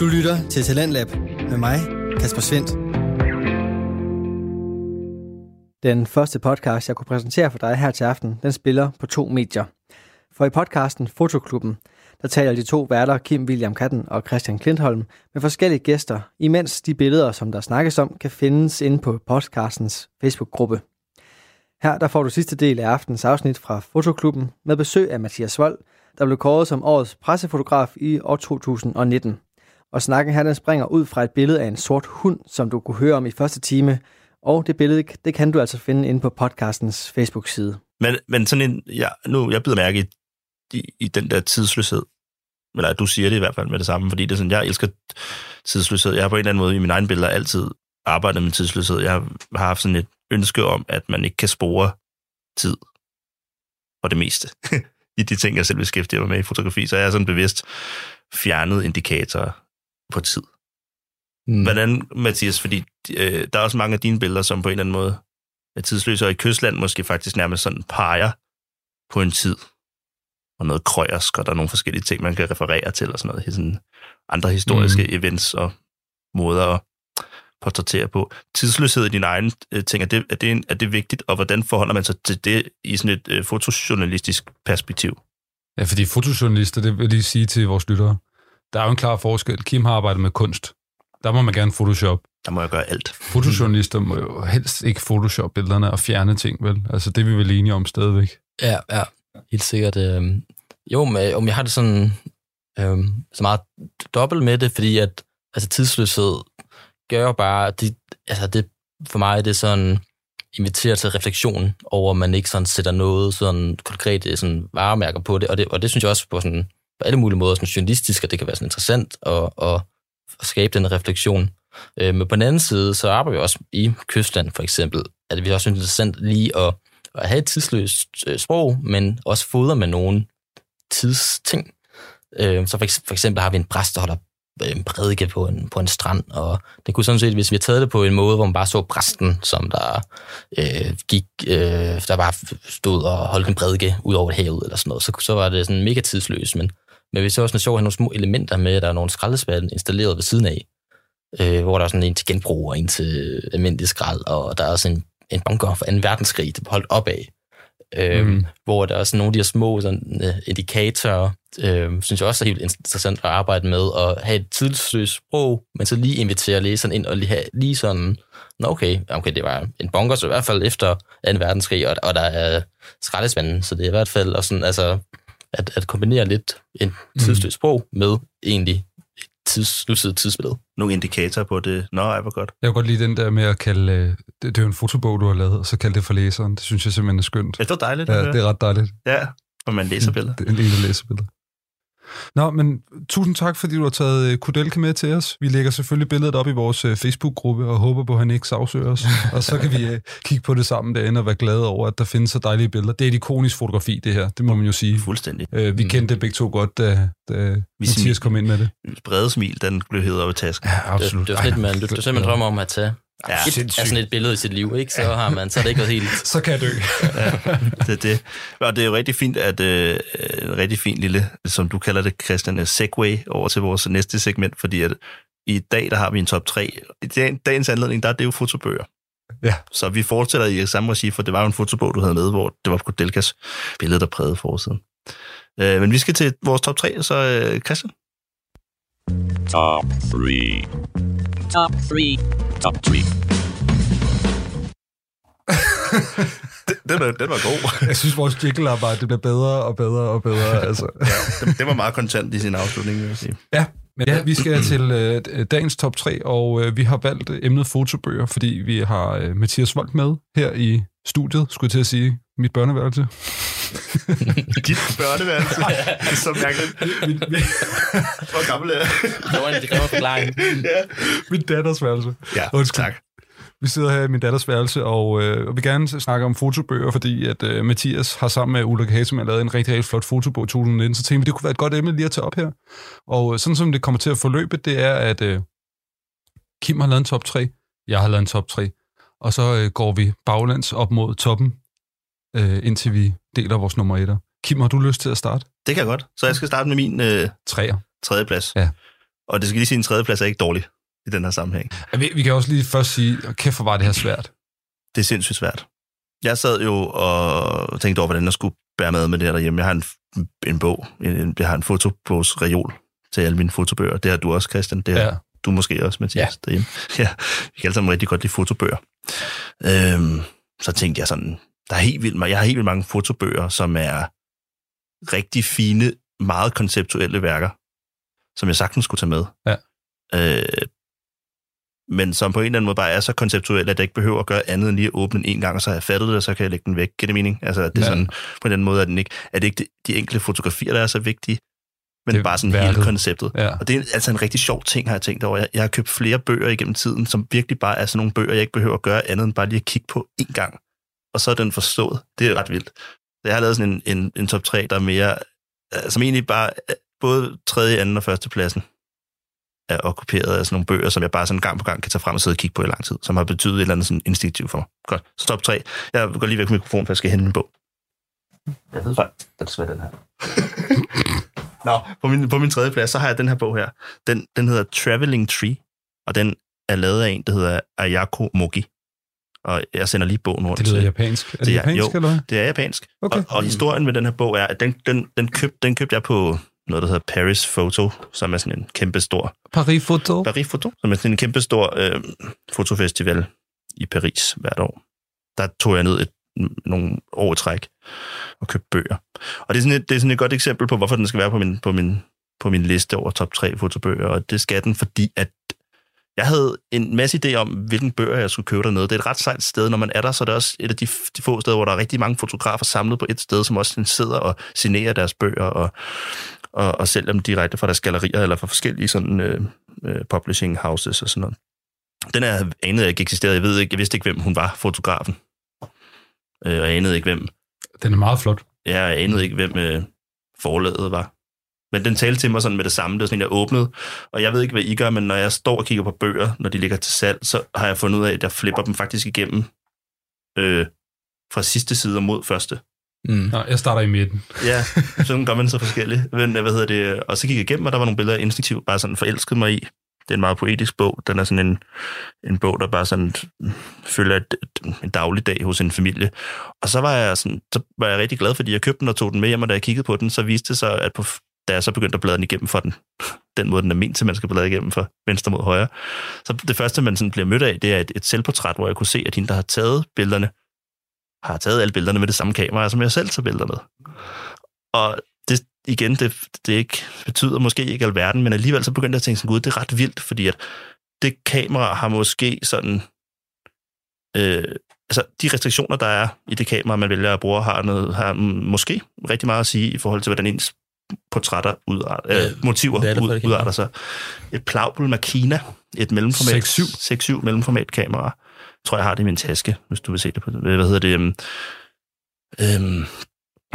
Du lytter til Talentlab med mig, Kasper Svendt. Den første podcast, jeg kunne præsentere for dig her til aften, den spiller på to medier. For i podcasten Fotoklubben, der taler de to værter, Kim William Katten og Christian Klintholm, med forskellige gæster, imens de billeder, som der snakkes om, kan findes inde på podcastens Facebook-gruppe. Her der får du sidste del af aftens afsnit fra Fotoklubben med besøg af Mathias Vold, der blev kåret som årets pressefotograf i år 2019. Og snakken her den springer ud fra et billede af en sort hund, som du kunne høre om i første time, og det billede, det kan du altså finde inde på podcastens Facebook-side. Men, men sådan en, ja, nu, jeg bider mærke i, i, i den der tidsløshed, eller du siger det i hvert fald med det samme, fordi det er sådan, jeg elsker tidsløshed. Jeg har på en eller anden måde i mine egne billeder altid arbejdet med tidsløshed. Jeg har haft sådan et ønske om, at man ikke kan spore tid for det meste i de ting, jeg selv beskæftiger mig med i fotografi. Så jeg er sådan bevidst fjernet indikatorer på tid. Mm. Hvordan, Mathias, fordi øh, der er også mange af dine billeder, som på en eller anden måde er tidsløse, og i kystland måske faktisk nærmest sådan peger på en tid, og noget krøjersk, og der er nogle forskellige ting, man kan referere til, og sådan noget, sådan andre historiske mm. events og måder at portrættere på. Tidsløshed i din egen øh, ting, er det, er, det, er det vigtigt, og hvordan forholder man sig til det i sådan et øh, fotojournalistisk perspektiv? Ja, fordi fotojournalister, det vil lige sige til vores lyttere, der er jo en klar forskel. Kim har arbejdet med kunst. Der må man gerne Photoshop. Der må jeg gøre alt. Fotojournalister må jo helst ikke Photoshop billederne og fjerne ting, vel? Altså, det er vi vel enige om stadigvæk. Ja, ja. Helt sikkert. Øh, jo, men om jeg har det sådan øh, så meget dobbelt med det, fordi at altså, tidsløshed gør jo bare, det, altså det, for mig det er sådan, inviterer til refleksion over, at man ikke sådan sætter noget sådan konkret sådan varemærker på det, og det, og det synes jeg også på sådan på alle mulige måder sådan journalistisk, og det kan være sådan interessant at, at, at skabe den refleksion. Øh, men på den anden side, så arbejder vi også i Kystland for eksempel, at vi også synes, det er interessant lige at, at have et tidsløst øh, sprog, men også fodre med nogle tidsting. Øh, så for, for eksempel har vi en præst, der holder øh, en prædike på en, på en strand, og det kunne sådan set, hvis vi havde taget det på en måde, hvor man bare så præsten, som der øh, gik, øh, der bare stod og holdt en prædike ud over havet, eller sådan noget, så, så var det sådan mega tidsløst, men, men vi så også sjovt, at nogle små elementer med, der er nogle skraldespande installeret ved siden af, øh, hvor der er sådan en til genbrug og en til almindelig skrald, og der er også en, en bunker for 2. verdenskrig, der holdt op af, øh, mm. hvor der er sådan nogle af de her små sådan, uh, indikatorer, øh, synes jeg også er helt interessant at arbejde med, at have et tidsløst sprog, men så lige invitere læseren ind og lige, have, lige sådan, nå okay, okay, det var en bunker, så i hvert fald efter 2. verdenskrig, og, og der er skraldespanden, så det er i hvert fald også sådan, altså, at, at kombinere lidt en tidsløst sprog med egentlig tids, tidsbillede. Nogle indikatorer på det. Nå, ej, hvor godt. Jeg kan godt lide den der med at kalde, øh, det, det er jo en fotobog, du har lavet, og så kalde det for læseren. Det synes jeg simpelthen er skønt. Ja, det er dejligt. Ja, det er ret dejligt. Ja, og man læser billeder. Det er en lille læsebilleder. Nå, men tusind tak, fordi du har taget øh, Kudelke med til os. Vi lægger selvfølgelig billedet op i vores øh, Facebook-gruppe og håber på, at han ikke sagsøger os. og så kan vi uh, kigge på det sammen derinde og være glade over, at der findes så dejlige billeder. Det er et ikonisk fotografi, det her. Det må man jo sige. Fuldstændig. Uh, vi kendte det begge to godt, da, da Mathias kom ind med det. Brede smil, den blev hævet op i tasken. Ja, absolut. Det, det er lidt, man, du, du simpelthen drømmer om at tage Ja, er sådan et billede i sit liv, ikke? Så har man, så er det ikke helt... så kan jeg dø. ja, det er det. Og det er jo rigtig fint, at øh, en rigtig fin lille, som du kalder det, Christian, segway over til vores næste segment, fordi at i dag, der har vi en top 3. I dagens anledning, der er det jo fotobøger. Ja. Så vi fortsætter i samme regi, for det var jo en fotobog, du havde med, hvor det var Kodelkas billede, der prægede forsiden. Øh, men vi skal til vores top 3, så øh, Christian. Top 3. Top 3. Top 3. den, var, den var god. Jeg synes, vores jiggle-arbejde det bliver bedre og bedre og bedre. Altså. ja, det, det var meget kontant i sin afslutning, vil jeg sige. Ja, men ja, vi skal til uh, dagens top 3, og uh, vi har valgt emnet fotobøger, fordi vi har uh, Mathias Volk med her i studiet, skulle jeg til at sige, mit børneværelse. Dit børneværelse? det er så mærkeligt. Hvor gammel er jeg? Det var en, det forklaring. ja. Min datters værelse. Ja, Undskyld. tak. Vi sidder her i min datters værelse, og, øh, og vil gerne snakke om fotobøger, fordi at øh, Mathias har sammen med Ulrik Hasemann lavet en rigtig, rigtig flot fotobog i 2019, så tænkte vi, det kunne være et godt emne lige at tage op her. Og øh, sådan som det kommer til at forløbe, det er, at øh, Kim har lavet en top 3, jeg har lavet en top 3, og så øh, går vi baglands op mod toppen, øh, indtil vi deler vores nummer 1. Kim, har du lyst til at starte? Det kan jeg godt. Så jeg skal starte med min øh, Træer. tredje plads. Ja. Og det skal lige sige, at en tredjeplads er ikke dårlig i den her sammenhæng. Vi, vi kan også lige først sige, "Åh, kæft hvor var det her svært. Det er sindssygt svært. Jeg sad jo og tænkte over, hvordan jeg skulle bære med med det her derhjemme. Jeg har en, en bog, en, jeg har en fotobogsreol til alle mine fotobøger. Det har du også, Christian. Det har Ja. du måske også, Mathias, ja. derhjemme. Ja, vi kan alle sammen rigtig godt lide fotobøger. Øhm, så tænkte jeg sådan, der er helt vildt, jeg har helt vildt mange fotobøger, som er rigtig fine, meget konceptuelle værker, som jeg sagtens skulle tage med. Ja. Øh, men som på en eller anden måde bare er så konceptuelle, at jeg ikke behøver at gøre andet end lige at åbne den en gang, og så har jeg fattet det, og så kan jeg lægge den væk. Giver det mening? Altså, det er Ja. sådan, på en eller anden måde, at, den ikke, er det ikke de, de enkelte fotografier, der er så vigtige, men Det er bare sådan værket. hele konceptet. Ja. Og det er altså en rigtig sjov ting, har jeg tænkt over. Jeg, jeg har købt flere bøger igennem tiden, som virkelig bare er sådan nogle bøger, jeg ikke behøver at gøre andet end bare lige at kigge på en gang. Og så er den forstået. Det er ret vildt. Så jeg har lavet sådan en, en, en top 3, der er mere, øh, som egentlig bare er både tredje, anden og første pladsen er okkuperet af sådan nogle bøger, som jeg bare sådan gang på gang kan tage frem og sidde og kigge på i lang tid, som har betydet et eller andet sådan instinktivt for mig. Godt. Så top 3. Jeg går lige væk fra mikrofonen, for jeg skal hente min bog. Jeg ved faktisk, er desværre den her. Nå, på min, på min tredje plads, så har jeg den her bog her. Den, den hedder Traveling Tree, og den er lavet af en, der hedder Ayako Mogi. Og jeg sender lige bogen rundt Det lyder til- japansk. Er det, Det er- japansk, jo. eller det er japansk. Okay. Og, og historien med den her bog er, at den, den, den, køb, den købte jeg på noget, der hedder Paris Photo, som er sådan en kæmpe stor... Paris Photo. Paris Photo? Som er sådan en kæmpe stor øh, fotofestival i Paris hvert år. Der tog jeg ned et, nogle år i træk og købte bøger. Og det er, sådan et, det er sådan et godt eksempel på, hvorfor den skal være på min, på min, på min liste over top 3 fotobøger. Og det skal den, fordi at jeg havde en masse idé om, hvilken bøger jeg skulle købe dernede. Det er et ret sejt sted. Når man er der, så er det også et af de, de få steder, hvor der er rigtig mange fotografer samlet på et sted, som også sidder og signerer deres bøger og, og, og sælger dem direkte fra deres gallerier eller fra forskellige sådan, øh, øh, publishing houses og sådan noget. Den er anede jeg ikke eksisterede. Jeg ved ikke, jeg vidste ikke, hvem hun var, fotografen. Øh, og jeg anede ikke, hvem Den er meget flot. Ja, jeg anede ikke, hvem øh, forlaget var. Men den talte til mig sådan med det samme. Det var sådan, en, jeg åbnede. Og jeg ved ikke, hvad I gør, men når jeg står og kigger på bøger, når de ligger til salg, så har jeg fundet ud af, at jeg flipper dem faktisk igennem øh, fra sidste side og mod første. Mm. Nå, jeg starter i midten. Ja, sådan gør man så forskelligt. Men hvad hedder det? Og så gik jeg igennem, og der var nogle billeder, jeg instinktivt bare sådan forelskede mig i. Det er en meget poetisk bog. Den er sådan en, en bog, der bare sådan følger et, et, en dagligdag hos en familie. Og så var jeg sådan, så var jeg rigtig glad, fordi jeg købte den og tog den med hjem, og da jeg kiggede på den, så viste det sig, at på, da jeg så begyndte at bladre den igennem for den, den måde, den er ment til, man skal bladre igennem fra venstre mod højre. Så det første, man sådan bliver mødt af, det er et, et selvportræt, hvor jeg kunne se, at hende, der har taget billederne, har taget alle billederne med det samme kamera, som jeg selv tager billeder med. Og det, igen, det, det ikke, betyder måske ikke alverden, men alligevel så begyndte jeg at tænke sådan, gud, det er ret vildt, fordi at det kamera har måske sådan... Øh, altså, de restriktioner, der er i det kamera, man vælger at bruge, har, noget, har måske rigtig meget at sige i forhold til, hvordan ens portrætter udarter, Ja, øh, motiver er det for ud, udarter sig. Et Plaubel Makina, et mellemformat, 6.7. 6.7 mellemformat kamera. Jeg tror, jeg har det i min taske, hvis du vil se det på Hvad hedder det? Øhm, øhm,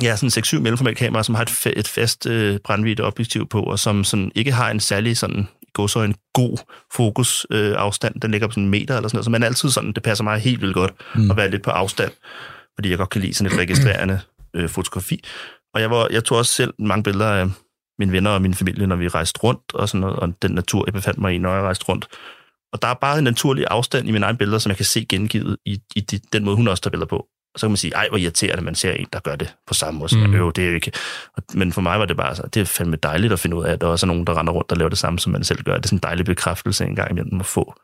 ja, sådan en 6.7 mellemformat kamera, som har et, fa- et fast øh, brændvidt objektiv på, og som sådan ikke har en særlig sådan gå så en god fokus øh, afstand. Den ligger på sådan en meter eller sådan noget, så man er altid sådan, det passer mig helt vildt godt mm. at være lidt på afstand, fordi jeg godt kan lide sådan et registrerende øh, fotografi. Og jeg, var, jeg tog også selv mange billeder af mine venner og min familie, når vi rejste rundt og sådan noget, og den natur, jeg befandt mig i, når jeg rejste rundt. Og der er bare en naturlig afstand i mine egne billeder, som jeg kan se gengivet i, i de, den måde, hun også tager billeder på. Og så kan man sige, ej, hvor irriterende, man ser en, der gør det på samme måde. Mm. Jo, det er jo ikke... Men for mig var det bare så, det er fandme dejligt at finde ud af, at der også er nogen, der render rundt og laver det samme, som man selv gør. Det er sådan en dejlig bekræftelse en gang imellem at få.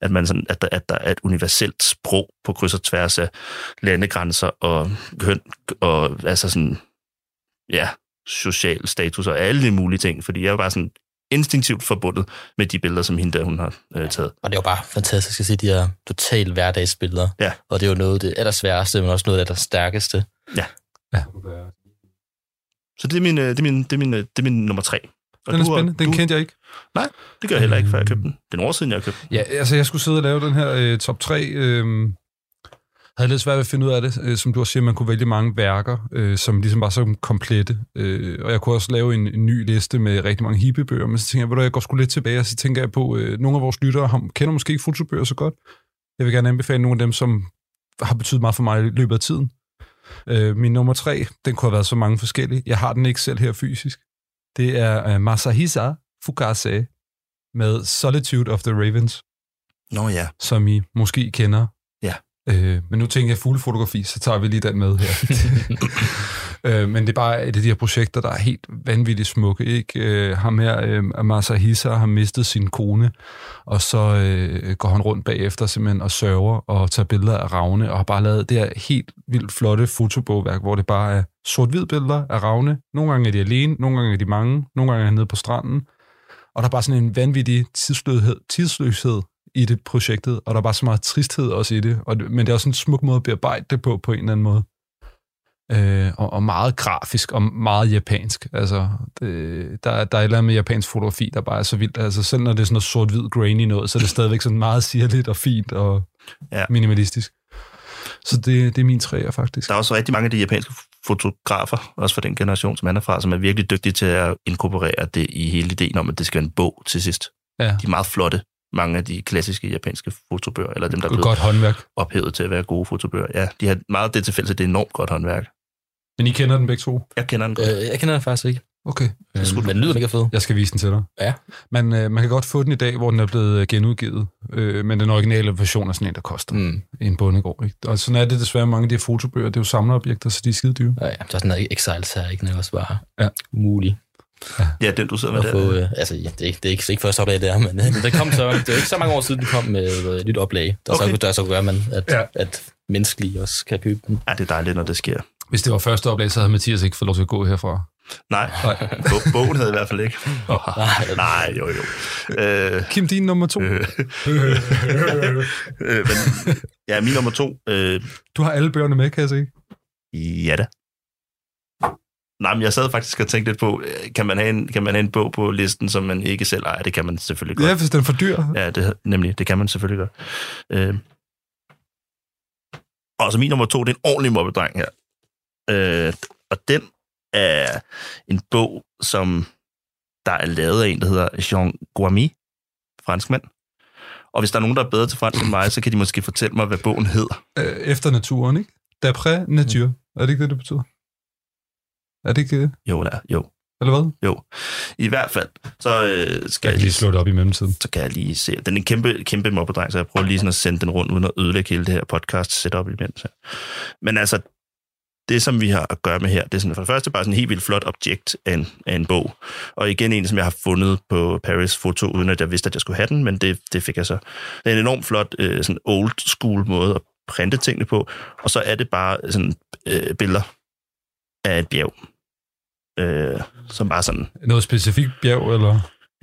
At, man sådan, at, der, at der er et universelt sprog på kryds og tværs af landegrænser og køn og altså sådan, ja, social status og alle de mulige ting. Fordi jeg er bare sådan instinktivt forbundet med de billeder, som hende der, hun har øh, taget. Og det er jo bare fantastisk at se de her total hverdagsbilleder. Ja. Og det er jo noget af det allersværeste, men også noget af det stærkeste. Så det er min, øh, det er min, det er min, øh, det er min nummer tre. Og Den er du, spændende. Den du, kendte jeg ikke. Det gør jeg heller ikke, før jeg købte den. Det er en år siden, jeg har købt den. Ja, altså jeg skulle sidde og lave den her øh, top 3. Øh, havde lidt svært ved at finde ud af det. Øh, som du også siger, man kunne vælge mange værker, øh, som ligesom var så komplette. Øh, og jeg kunne også lave en, en ny liste med rigtig mange hippebøger, men så tænker jeg, ved du, jeg går sgu lidt tilbage, og så tænker jeg på, øh, nogle af vores lyttere har, kender måske ikke fotobøger så godt. Jeg vil gerne anbefale nogle af dem, som har betydet meget for mig i løbet af tiden. Øh, min nummer tre, den kunne have været så mange forskellige. Jeg har den ikke selv her fysisk. Det er øh, Masahisa Fukase med Solitude of the Ravens, Nå ja. som I måske kender. Øh, men nu tænker jeg fuglefotografi, så tager vi lige den med her. øh, men det er bare et af de her projekter, der er helt vanvittigt smukke. Ikke? Øh, ham her, øh, Masahisa, har mistet sin kone, og så øh, går han rundt bagefter simpelthen og sørger og tager billeder af ravne, og har bare lavet det her helt vildt flotte fotobogværk, hvor det bare er sort-hvid billeder af ravne. Nogle gange er de alene, nogle gange er de mange, nogle gange er han nede på stranden. Og der er bare sådan en vanvittig tidsløshed, tidsløshed i det projektet, og der er bare så meget tristhed også i det, og, men det er også en smuk måde at bearbejde det på, på en eller anden måde. Øh, og, og meget grafisk, og meget japansk. Altså, det, der, der er et eller andet med japansk fotografi, der bare er så vildt. Altså, selv når det er sådan noget sort-hvid grainy noget, så er det stadigvæk sådan meget sirligt og fint og ja. minimalistisk. Så det, det er min træer, faktisk. Der er også rigtig mange af de japanske fotografer, også fra den generation, som han er fra, som er virkelig dygtige til at inkorporere det i hele ideen om, at det skal være en bog til sidst. Ja. De er meget flotte, mange af de klassiske japanske fotobøger, eller dem, der er blevet Godt håndværk. ophævet til at være gode fotobøger. Ja, de har meget det til fælles, at det er enormt godt håndværk. Men I kender den begge to? Jeg kender den godt. Øh, jeg kender den faktisk ikke. Okay. Øh, men den lyder mega fed. Jeg skal vise den til dig. Ja. Men øh, man kan godt få den i dag, hvor den er blevet øh, genudgivet. Øh, men den originale version er sådan en, der koster Mm. en bundegård. Ikke? Og sådan er det desværre mange af de her fotobøger. Det er jo samlerobjekter, så de er skide dyre. Ja, ja, der er sådan noget Exiles her, ikke? Den er også bare Ja. umulig Ja, den du sidder med få. der. Øh, altså, ja, det, er ikke, det er ikke, det er ikke første oplag, det er, men øh, det, kom så, det er ikke så mange år siden, den kom med øh, et nyt oplag, der, Okay. så, der så gør man, at, Ja. at menneskelige også kan købe den. Ja, det er dejligt, når det sker. Hvis det var første oplag, så havde Mathias ikke fået lov til at gå herfra. Nej, Nej. Bo- bogen havde i hvert fald ikke. Oh, Nej. nej, jo, jo. Øh, Kim, din nummer to. øh, øh, men, ja, min nummer to. Øh, Du har alle bøgerne med, kan jeg se. ja da. Nej, men jeg sad faktisk og tænkte lidt på, øh, kan man, have en, kan man have en bog på listen, som man ikke selv ejer? Det kan man selvfølgelig godt. Ja, hvis den er for dyr. Ja, det, nemlig, det kan man selvfølgelig godt. Øh. Og så min nummer to, det er en ordentlig mobbedreng her. Øh, og den er en bog, som der er lavet af en, der hedder Jean Guamy, franskmand. Og hvis der er nogen, der er bedre til fransk end mig, så kan de måske fortælle mig, hvad bogen hedder. Øh, efter naturen, ikke? D'après nature. Er det ikke det, det betyder? Er det ikke det? Jo, der, jo, Eller hvad? jo. I hvert fald, så øh, skal Jeg kan lige slå det op i mellemtiden. så kan jeg lige se. Den er en kæmpe, kæmpe mobbedreng, så jeg prøver lige sådan at sende den rundt, uden at ødelægge hele det her podcast setup imens. her. Men altså, det som vi har at gøre med her, det er sådan for det første bare sådan en helt vildt flot objekt af en, af en bog. Og igen en, som jeg har fundet på Paris Foto, uden at jeg vidste, at jeg skulle have den, men det, det fik jeg så. Det er en enormt flot, øh, sådan old school måde at printe tingene på, og så er det bare sådan øh, billeder af et bjerg. Øh, som bare sådan Noget specifikt bjerg, eller?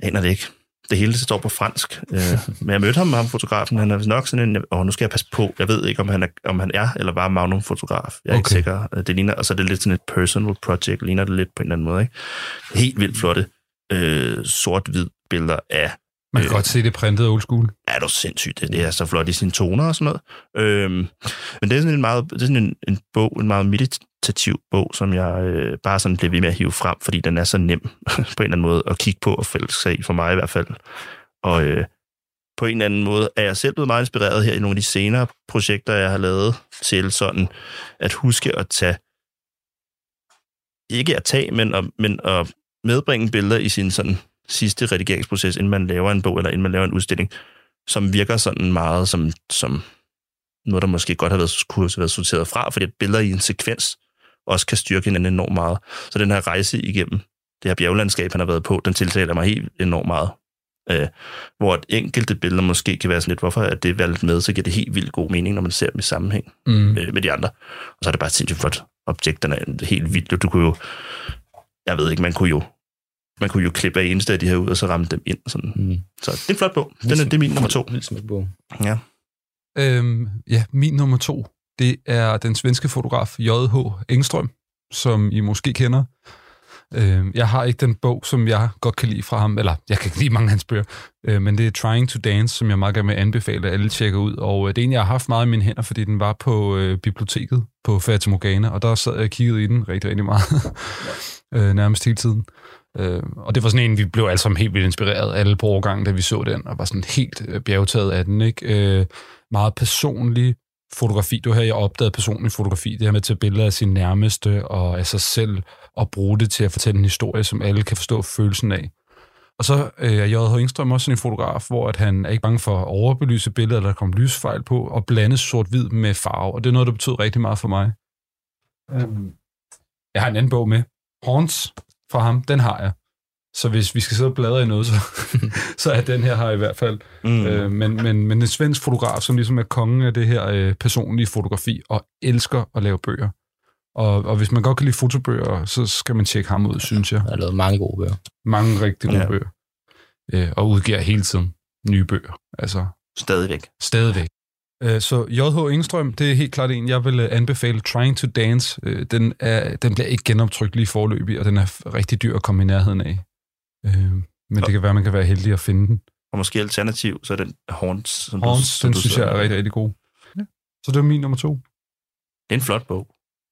jeg aner det ikke. Det hele det står på fransk. Øh, men jeg mødte ham, ham fotografen. Han er nok sådan en... Og nu skal jeg passe på. Jeg ved ikke, om han er, om han er eller bare Magnum-fotograf. Jeg er okay. ikke sikker. Øh, Det ligner, og så er det lidt sådan et personal project. Ligner det lidt på en eller anden måde. Ikke? Helt vildt flotte øh, sort-hvid billeder af... Man kan Øh. godt se det printet old school. Er du sindssygt? Det, det er så flot i sine toner og sådan noget. Øhm, men det er sådan en meget... Det er sådan en, en bog, en meget meditativ bog, som jeg øh, bare sådan blev ved med at hive frem, fordi den er så nem på en eller anden måde at kigge på og fælde sig i, for mig i hvert fald. Og øh, på en eller anden måde er jeg selv blevet meget inspireret her i nogle af de senere projekter, jeg har lavet til sådan at huske at tage, ikke at tage, men at, men at medbringe billeder i sin sådan sidste redigeringsproces, inden man laver en bog eller inden man laver en udstilling, som virker sådan meget som, som noget, der måske godt har været, kunne have været sorteret fra, fordi at billeder i en sekvens også kan styrke hinanden enormt meget. Så den her rejse igennem det her bjerglandskab, han har været på, den tiltaler mig helt enormt meget. Øh, hvor et enkelte billeder måske kan være sådan lidt, hvorfor er det valgt med, så giver det helt vildt god mening, når man ser dem i sammenhæng Mm. øh, med de andre. Og så er det bare et sindssygt flot objekt, den er helt vildt. Du kunne jo, jeg ved ikke, man kunne jo man kunne jo klippe af eneste af de her ud, og så ramme dem ind. Sådan. Mm. Så det er en flot bog. Den er, det er min nummer to. Vildt smuk bog. Ja. Øhm, ja, min nummer to, det er den svenske fotograf J.H. Engstrøm, som I måske kender. Øhm, jeg har ikke den bog, som jeg godt kan lide fra ham, eller jeg kan ikke lide mange af hans bøger, øh, men det er Trying to Dance, som jeg meget gerne vil anbefale, at alle tjekker ud. Og øh, det er en, jeg har haft meget i mine hænder, fordi den var på øh, biblioteket på Fata Morgana, og der sad jeg og kiggede i den rigtig, rigtig meget. øh, nærmest hele tiden. Øh, og det var sådan en, vi blev alle sammen helt vildt inspireret alle på årgangen, da vi så den, og var sådan helt øh, bjergtaget af den. Ikke? Øh, meget personlig fotografi. Var her, jeg opdagede personlig fotografi. Det her med at tage billeder af sin nærmeste og af sig selv, og bruge det til at fortælle en historie, som alle kan forstå følelsen af. Og så øh, er J.H. Engstrøm også en fotograf, hvor at han er ikke bange for at overbelyse billedet, eller der kommer lysfejl på, og blande sort-hvid med farve. Og det er noget, der betyder rigtig meget for mig. Øhm, jeg har en anden bog med. Horns fra ham, den har jeg. Så hvis vi skal sidde og bladre i noget, så, så er den her her i hvert fald. Mm. Øh, men, men, men en svensk fotograf, som ligesom er kongen af det her øh, personlige fotografi, og elsker at lave bøger. Og, og hvis man godt kan lide fotobøger, så skal man tjekke ham ud, synes jeg. Der er lavet mange gode bøger. Mange rigtig gode Ja. bøger. Øh, og udgiver hele tiden nye bøger. Altså Stadigvæk. stadigvæk. Øh, så J.H. Engstrøm, det er helt klart en, jeg vil øh, anbefale. Trying to Dance, øh, den, er, den bliver ikke genoptrykt lige forløbig, og den er rigtig dyr at komme i nærheden af. Øh, men det kan være, man kan være heldig at finde den. Og måske alternativ, så er den Horns. Som Horns, som den synes jeg er rigtig, rigtig god. Ja. Så det var min nummer to. Det er en flot bog.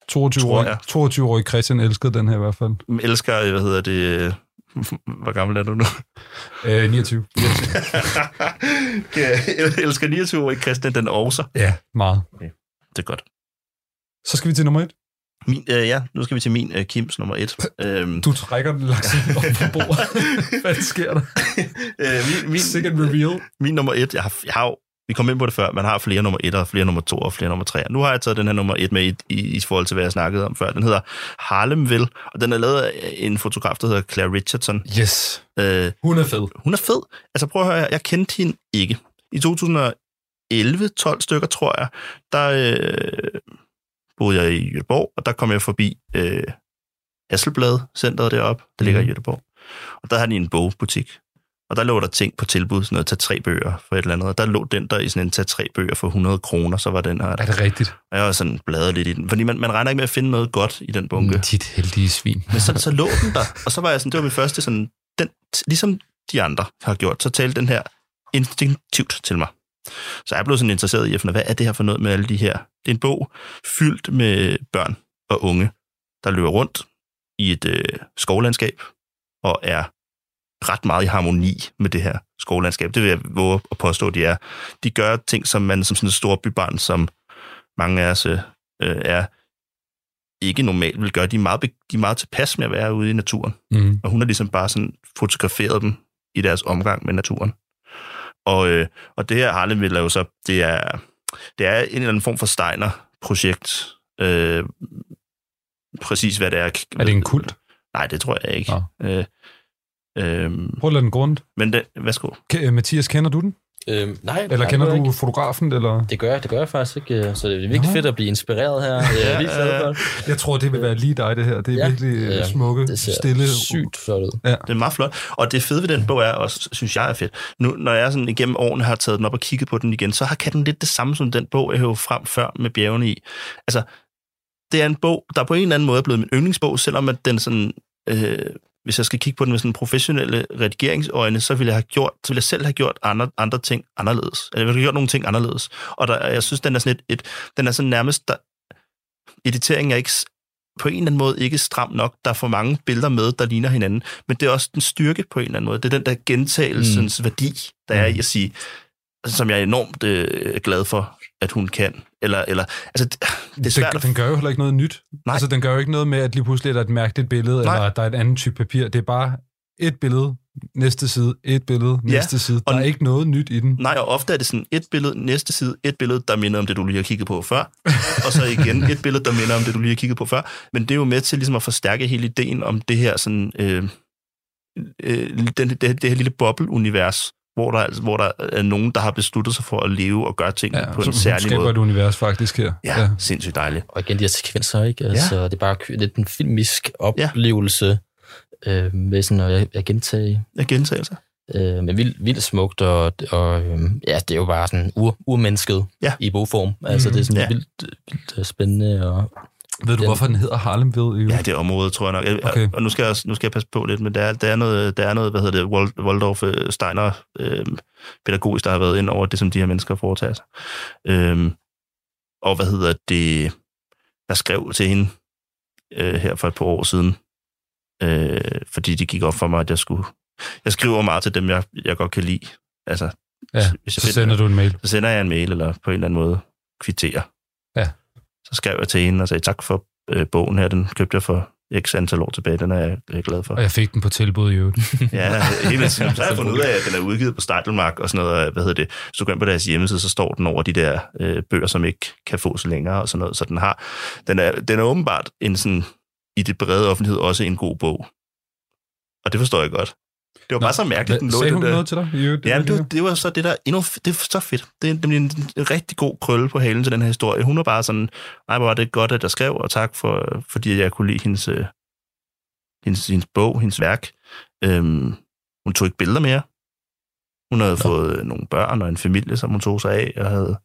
22 Tror år, jeg. 22 årig Christian elskede den her i hvert fald. Jeg elsker, hvad hedder det... øh, Hvor gammel er du nu? Øh, 29. jeg elsker 29 år Christian den også. Ja, meget. Det er godt. Så skal vi til nummer et. Min, øh, ja, nu skal vi til min øh, Kims nummer et. øhm, Du trækker den langs op på bordet. Hvad sker der? øh, min, min, Second reveal. min nummer et, jeg har, jeg har vi kom ind på det før, man har flere nummer et, og flere nummer to, og flere nummer tre. Nu har jeg taget den her nummer et med i, i, i forhold til, hvad jeg snakkede om før. Den hedder Harlemville, og den er lavet af en fotograf, der hedder Claire Richardson. Yes. Øh, Hun er fed. hun er fed. Altså prøv at høre, jeg kendte hende ikke. I 2011, 12 stykker, tror jeg, der øh, boede jeg i Göteborg, og der kom jeg forbi øh, Hasselblad centret deroppe, der ligger Mhm. i Göteborg. Og der har de en bogbutik. Og der lå der ting på tilbud, sådan noget, tag tre bøger for et eller andet. Og der lå den der i sådan en tag tre bøger for 100 kroner, så var den her. Er det rigtigt? Og jeg var sådan bladret lidt i den, fordi man, man regner ikke med at finde noget godt i den bunke. Dit heldige svin. Men så, så lå den der, og så var jeg sådan, det var min første sådan, den, ligesom de andre har gjort, så talte den her instinktivt til mig. Så jeg blev sådan interesseret i at hvad er det her for noget med alle de her? Det er en bog fyldt med børn og unge, der løber rundt i et øh, skovlandskab og er ret meget i harmoni med det her skovlandskab. Det vil jeg våge at påstå, de er. De gør ting, som man som sådan et stort bybarn, som mange af os øh, er, ikke normalt vil gøre. De er, meget, de er meget tilpas med at være ude i naturen. Mm. Og hun har ligesom bare sådan fotograferet dem i deres omgang med naturen. Og, øh, og det her Harlemville er jo så, det er, det er en eller anden form for Steiner-projekt. Øh, præcis hvad det er. Er det en kult? Nej, det tror jeg ikke. Nå. Øh, øh, Prøv at lade den gå rundt. men det, værsgo. K- Mathias, kender du den? Øhm, nej, Eller nej, kender du ikke. fotografen? Eller? Det gør jeg, det gør jeg faktisk ikke. øh, Så det er virkelig Nå. fedt at blive inspireret her. Jeg er for det. Jeg tror, det vil være lige dig, det her. Det er Ja. virkelig øh, Ja, smukke, Det ser stille. sygt flot ud. Det er meget flot. Og det fede ved den bog er også, synes jeg er fedt. Nu, når jeg sådan igennem årene har taget den op og kigget på den igen, så har kan den lidt det samme som den bog, jeg hævde frem før med bjergene i. Altså, det er en bog, der på en eller anden måde er blevet min yndlingsbog, selvom at den sådan... Øh, hvis jeg skal kigge på den med sådan professionelle redigeringsøjne, så ville jeg have gjort, så ville jeg selv have gjort andre, andre ting anderledes. Eller jeg ville have gjort nogle ting anderledes. Og der, jeg synes, den er sådan et, et den er sådan nærmest, der, editeringen er ikke, på en eller anden måde ikke stram nok. Der er for mange billeder med, der ligner hinanden. Men det er også den styrke på en eller anden måde. Det er den der gentagelsens mm. værdi, der er i at sige, som jeg er enormt øh, glad for, at hun kan. Eller, eller altså, det, er svært den, at... den gør jo heller ikke noget nyt. Nej. Altså, den gør jo ikke noget med, at lige pludselig er der et mærkeligt billede, Nej. eller at der er et andet type papir. Det er bare et billede, næste side, et billede, Ja, næste side. Der og- er ikke noget nyt i den. Nej, og ofte er det sådan et billede, næste side, et billede, der minder om det, du lige har kigget på før, og så igen et billede, der minder om det, du lige har kigget på før. Men det er jo med til ligesom at forstærke hele ideen om det her sådan, øh, øh, den, det, det her lille boble-univers, hvor der, altså, hvor der er nogen, der har besluttet sig for at leve og gøre ting ja, på en særlig skaber måde. et univers faktisk her. Ja, ja, sindssygt dejligt. Og igen, de her sekvenser, ikke? Altså, ja. det er bare lidt en filmisk oplevelse øh, med sådan at, at gentage. Jeg gentager sig. Øh, men vildt, vildt smukt, og, og øh, ja, det er jo bare sådan ur, urmennesket Ja. i bogform. Altså, det er sådan Ja. vildt, vildt øh, spændende. Og, Ved du, Den- hvorfor den hedder Harlemville? Ja, det område, tror jeg nok. Okay. Okay. Og nu skal, jeg, nu skal jeg passe på lidt, men der er, der er, noget, der er noget, hvad hedder det, Wal- Waldorf øh, Steiner øh, pædagogisk, der har været ind over det, som de her mennesker foretager sig. Øhm, og hvad hedder det, jeg skrev til hende øh, her for et par år siden, øh, fordi det gik op for mig, at jeg skulle... Jeg skriver meget til dem, jeg, jeg godt kan lide. Altså, Ja, hvis jeg så finder- sender du en mail. så sender jeg en mail, eller på en eller anden måde kvitterer. Så skrev jeg til hende og sagde tak for øh, bogen her, den købte jeg for x antal år tilbage. Den er jeg, jeg er glad for. Og jeg fik den på tilbud i øvrigt. Ja, hele tiden. Så har jeg fundet ud af, at den er udgivet på Steidelmark og sådan noget. Hvad hedder det? Hvis du går ind på deres hjemmeside, så står den over de der øh, bøger, som ikke kan fås længere og sådan noget. Så den har, den er, den er åbenbart en sådan, i det brede offentlighed også en god bog. Og det forstår jeg godt. Det var Nå, bare så mærkeligt, den lå Sagde den hun der. noget til dig i øvrigt? Ja, det, var, det var så det der endnu, det er så fedt. Det er nemlig en, en rigtig god krølle på halen til den her historie. Hun var bare sådan, nej, hvor var det godt, at jeg skrev, og tak for, fordi jeg kunne lide hendes, øh, hendes, hendes bog, hendes værk. Øhm, hun tog ikke billeder mere. Hun havde Nå. fået nogle børn og en familie, som hun tog sig af, og havde,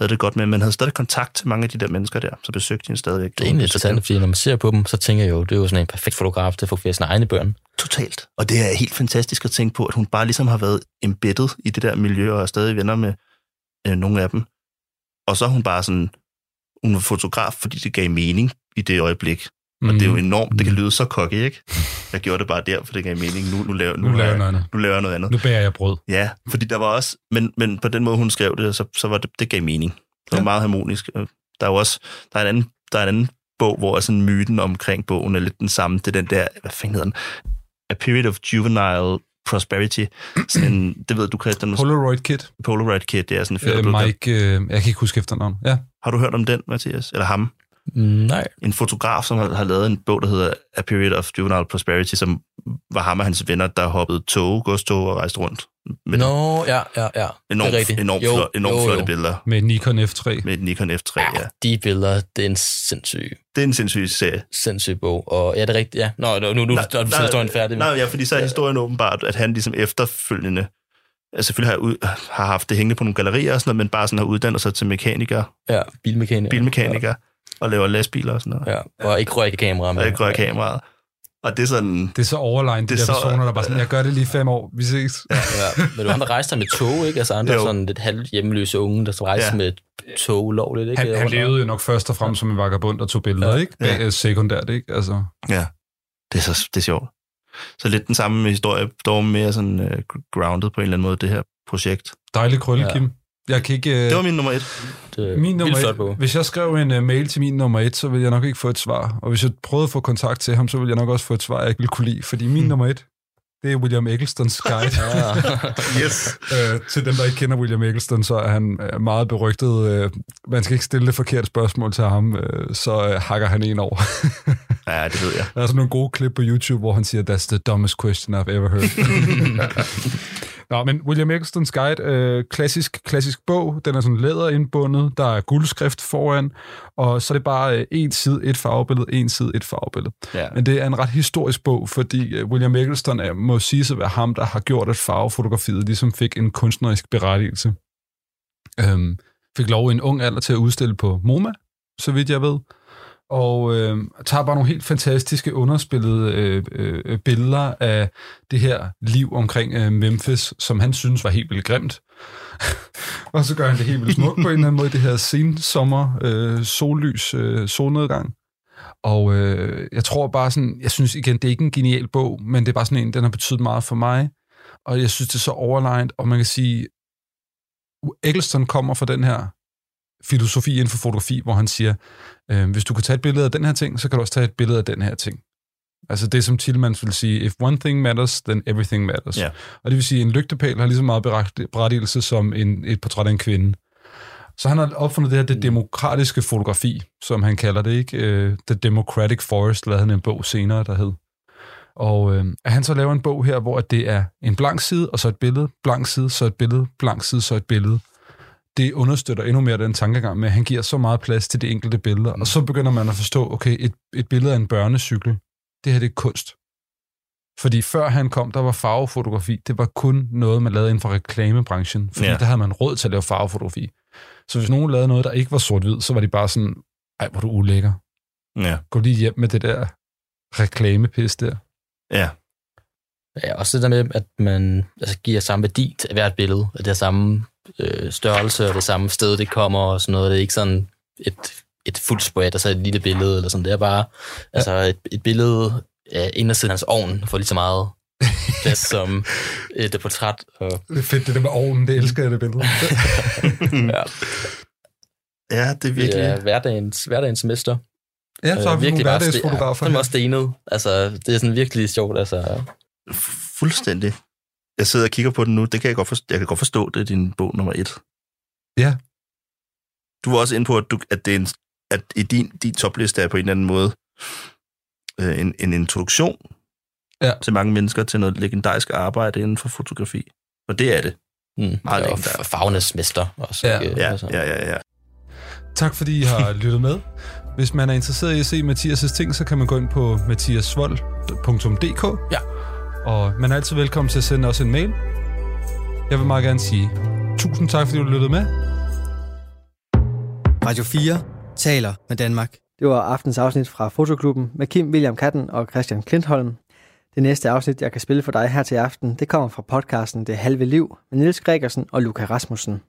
havde det godt med, men havde stadig kontakt til mange af de der mennesker der, så besøgte hende stadigvæk. Det er egentlig interessant, fordi når man ser på dem, så tænker jeg jo, det er jo sådan en perfekt fotograf til at fotografere sine egne børn. Totalt. Og det er helt fantastisk at tænke på, at hun bare ligesom har været embedded i det der miljø, og er stadig venner med øh, nogle af dem. Og så er hun bare sådan, hun var fotograf, fordi det gav mening i det øjeblik. Mm. Og det er jo enormt, det kan lyde så cocky, ikke? Jeg gjorde det bare der, for det gav mening. Nu, nu, laver, nu, Nu laver jeg jeg- noget andet. nu laver jeg noget andet. Nu bærer jeg brød. Ja, fordi der var også, men, men på den måde, hun skrev det, så, så var det, det gav mening. Det var Ja. meget harmonisk. Der er jo også, der er en anden, der er en anden bog, hvor sådan myten omkring bogen er lidt den samme. Det er den der, hvad fanden hedder den? A Period of Juvenile Prosperity. Sådan en, det ved du, Christian. Polaroid Kit. Polaroid Kid, det er sådan en film, Øh, Mike, øh, jeg kan ikke huske efternavn. Ja. Har du hørt om den, Mathias? Eller ham? Nej. En fotograf, som har, har lavet en bog, der hedder A Period of Juvenile Prosperity, som var ham og hans venner, der hoppede tog, godstog og rejste rundt. Med Nå, ja, ja, ja. enormt, det er enormt, Jo, flot, enormt jo, flotte jo. billeder Med Nikon F3. med Nikon F3. Ja. De billeder, det er en sindssyg, Det er en sindssyg serie. sindssyg bog. Og ja, det er rigtigt, ja. Nå, nu, nu, nu Nej, er nej, historien færdig. Nej, ja, fordi så er historien åbenbart, at han ligesom efterfølgende, altså selvfølgelig har, ud, har haft det hængende på nogle gallerier og sådan noget, men bare sådan har uddannet sig til mekaniker, Ja, bilmekaniker. bilmekaniker, og laver lastbiler og sådan noget. Ja, og ikke røg i kamera. Og ikke rører kameraet. Og det er sådan, Det er så overline, de Det er der så- personer, der bare sådan, jeg gør det lige fem år, vi ses. Ja. Ja, men du han der rejste med tog, ikke? Altså andre Jo. sådan lidt halvt hjemløse unge, der rejste Ja. ja. med tog ulovligt, ikke? Han, han levede jo nok først og fremmest som en vagabond og tog billeder, Ja. ikke? Ja. Sekundært, ikke? Altså, ja, det er, så, det er sjovt. Så lidt den samme historie, dog mere sådan uh, grounded på en eller anden måde, det her projekt. dejlig krølle, Ja. Kim. Jeg kan ikke... Det Øh, var min nummer et. Det er min nummer et, hvis jeg skrev en uh, mail til min nummer et, så ville jeg nok ikke få et svar. Og hvis jeg prøvede at få kontakt til ham, så ville jeg nok også få et svar, jeg ikke ville kunne lide. Fordi min Hmm. nummer et, det er William Egglestons guide. Ja. Yes. Øh, til dem, der ikke kender William Eggleston, så er han øh, meget berygtet. Øh, man skal ikke stille det forkerte spørgsmål til ham, øh, så øh, hakker han en over. Ja, det ved jeg. Der er sådan nogle gode klip på YouTube, hvor han siger, that's the dumbest question I've ever heard. Nå, men William Egglestons Guide, øh, klassisk, klassisk bog, den er sådan læderindbundet, der er guldskrift foran, og så er det bare øh, en side, et farvebillede, en side, et farvebillede. Ja. Men det er en ret historisk bog, fordi øh, William Eggleston er, må sige at være ham, der har gjort, at farvefotografiet ligesom fik en kunstnerisk berettigelse. Øhm, fik lov i en ung alder til at udstille på MoMA, så vidt jeg ved. Og øh, tager bare nogle helt fantastiske underspillede øh, øh, billeder af det her liv omkring øh, Memphis, som han synes var helt vildt grimt. og så gør han det helt vildt smukt på en eller anden måde, det her sensommer, øh, sollys, øh, solnedgang. Og øh, jeg tror bare sådan, jeg synes igen, det er ikke en genial bog, men det er bare sådan en, den har betydet meget for mig. Og jeg synes, det er så overlegnet, og man kan sige, Eggleston kommer fra den her filosofi inden for fotografi, hvor han siger, øh, hvis du kan tage et billede af den her ting, så kan du også tage et billede af den her ting. Altså det, som Tillmans vil sige, if one thing matters, then everything matters. Ja. Og det vil sige, at en lygtepæl har lige så meget beret- berettigelse som en, et portræt af en kvinde. Så han har opfundet det her, det demokratiske fotografi, som han kalder det, ikke? Øh, The Democratic Forest lavede han en bog senere, der hed. Og øh, at han så laver en bog her, hvor det er en blank side, og så et billede, blank side, så et billede, blank side, så et billede. Det understøtter endnu mere den tankegang med, at han giver så meget plads til de enkelte billeder. Og så begynder man at forstå, okay, et, et billede af en børnecykel, det her det er kunst. Fordi før han kom, der var farvefotografi, det var kun noget, man lavede inden for reklamebranchen. Fordi Ja. der havde man råd til at lave farvefotografi. Så hvis nogen lavede noget, der ikke var sort-hvid, så var de bare sådan, ej, hvor du ulækker. Ja. Gå lige hjem med det der reklamepis der. Ja. Ja, også det der med, at man altså, giver samme værdi til hvert billede, at det er samme øh, størrelse, og det samme sted, det kommer, og sådan noget. Det er ikke sådan et, et fuldt spread, og så et lille billede, eller sådan. Det er bare ja. altså et, et billede af indersiden af hans ovn, får lige så meget plads som et portræt. Og, Det er fedt, det der med ovnen, det elsker jeg det billede. ja, Ja, det er det virkelig... er hverdagens, hverdagens mester. Ja, så har vi nogle bare sten- hverdagsfotografer Han var stenet. Altså, det er sådan virkelig sjovt. Altså, Fuldstændig. Jeg sidder og kigger på den nu. Det kan jeg godt forstå. Jeg kan godt forstå, det er din bog nummer et. Ja. Du var også inde på, at, du, at, det er en, at i din, din topliste er på en eller anden måde øh, en, en introduktion Ja. til mange mennesker til noget legendarisk arbejde inden for fotografi. Og det er det. mm, Meget og. Fagnes mester også. Ja. ikke? Ja, Altså. ja, ja, ja. Tak fordi I har lyttet med. Hvis man er interesseret i at se Mathias' ting, så kan man gå ind på mathiasvold.dk. Ja. Og man er altid velkommen til at sende os en mail. Jeg vil meget gerne sige tusind tak, fordi du lyttede med. Radio 4 taler med Danmark. Det var aftens afsnit fra Fotoklubben med Kim William Katten og Christian Klintholm. Det næste afsnit, jeg kan spille for dig her til aften, det kommer fra podcasten Det Halve Liv med Niels Gregersen og Luca Rasmussen.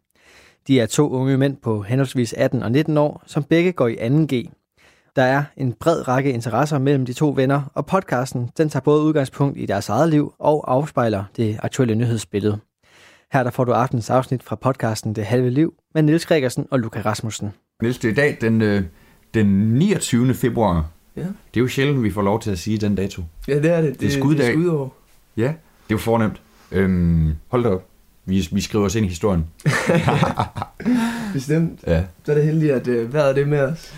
De er to unge mænd på henholdsvis 18 og 19 år, som begge går i 2G. Der er en bred række interesser mellem de to venner, og podcasten den tager både udgangspunkt i deres eget liv og afspejler det aktuelle nyhedsbillede. Her der får du aftens afsnit fra podcasten Det Halve Liv med Niels Gregersen og Luca Rasmussen. Niels, det er i dag den, øh, den 29. februar. Ja. Det er jo sjældent, vi får lov til at sige den dato. Ja, det er det. Det er skuddag. Det er skudår. Ja, det er jo fornemt. Øhm, hold da op. Vi, vi skriver os ind i historien. Bestemt. Ja. Så er det heldigt, at øh, vejret er det med os.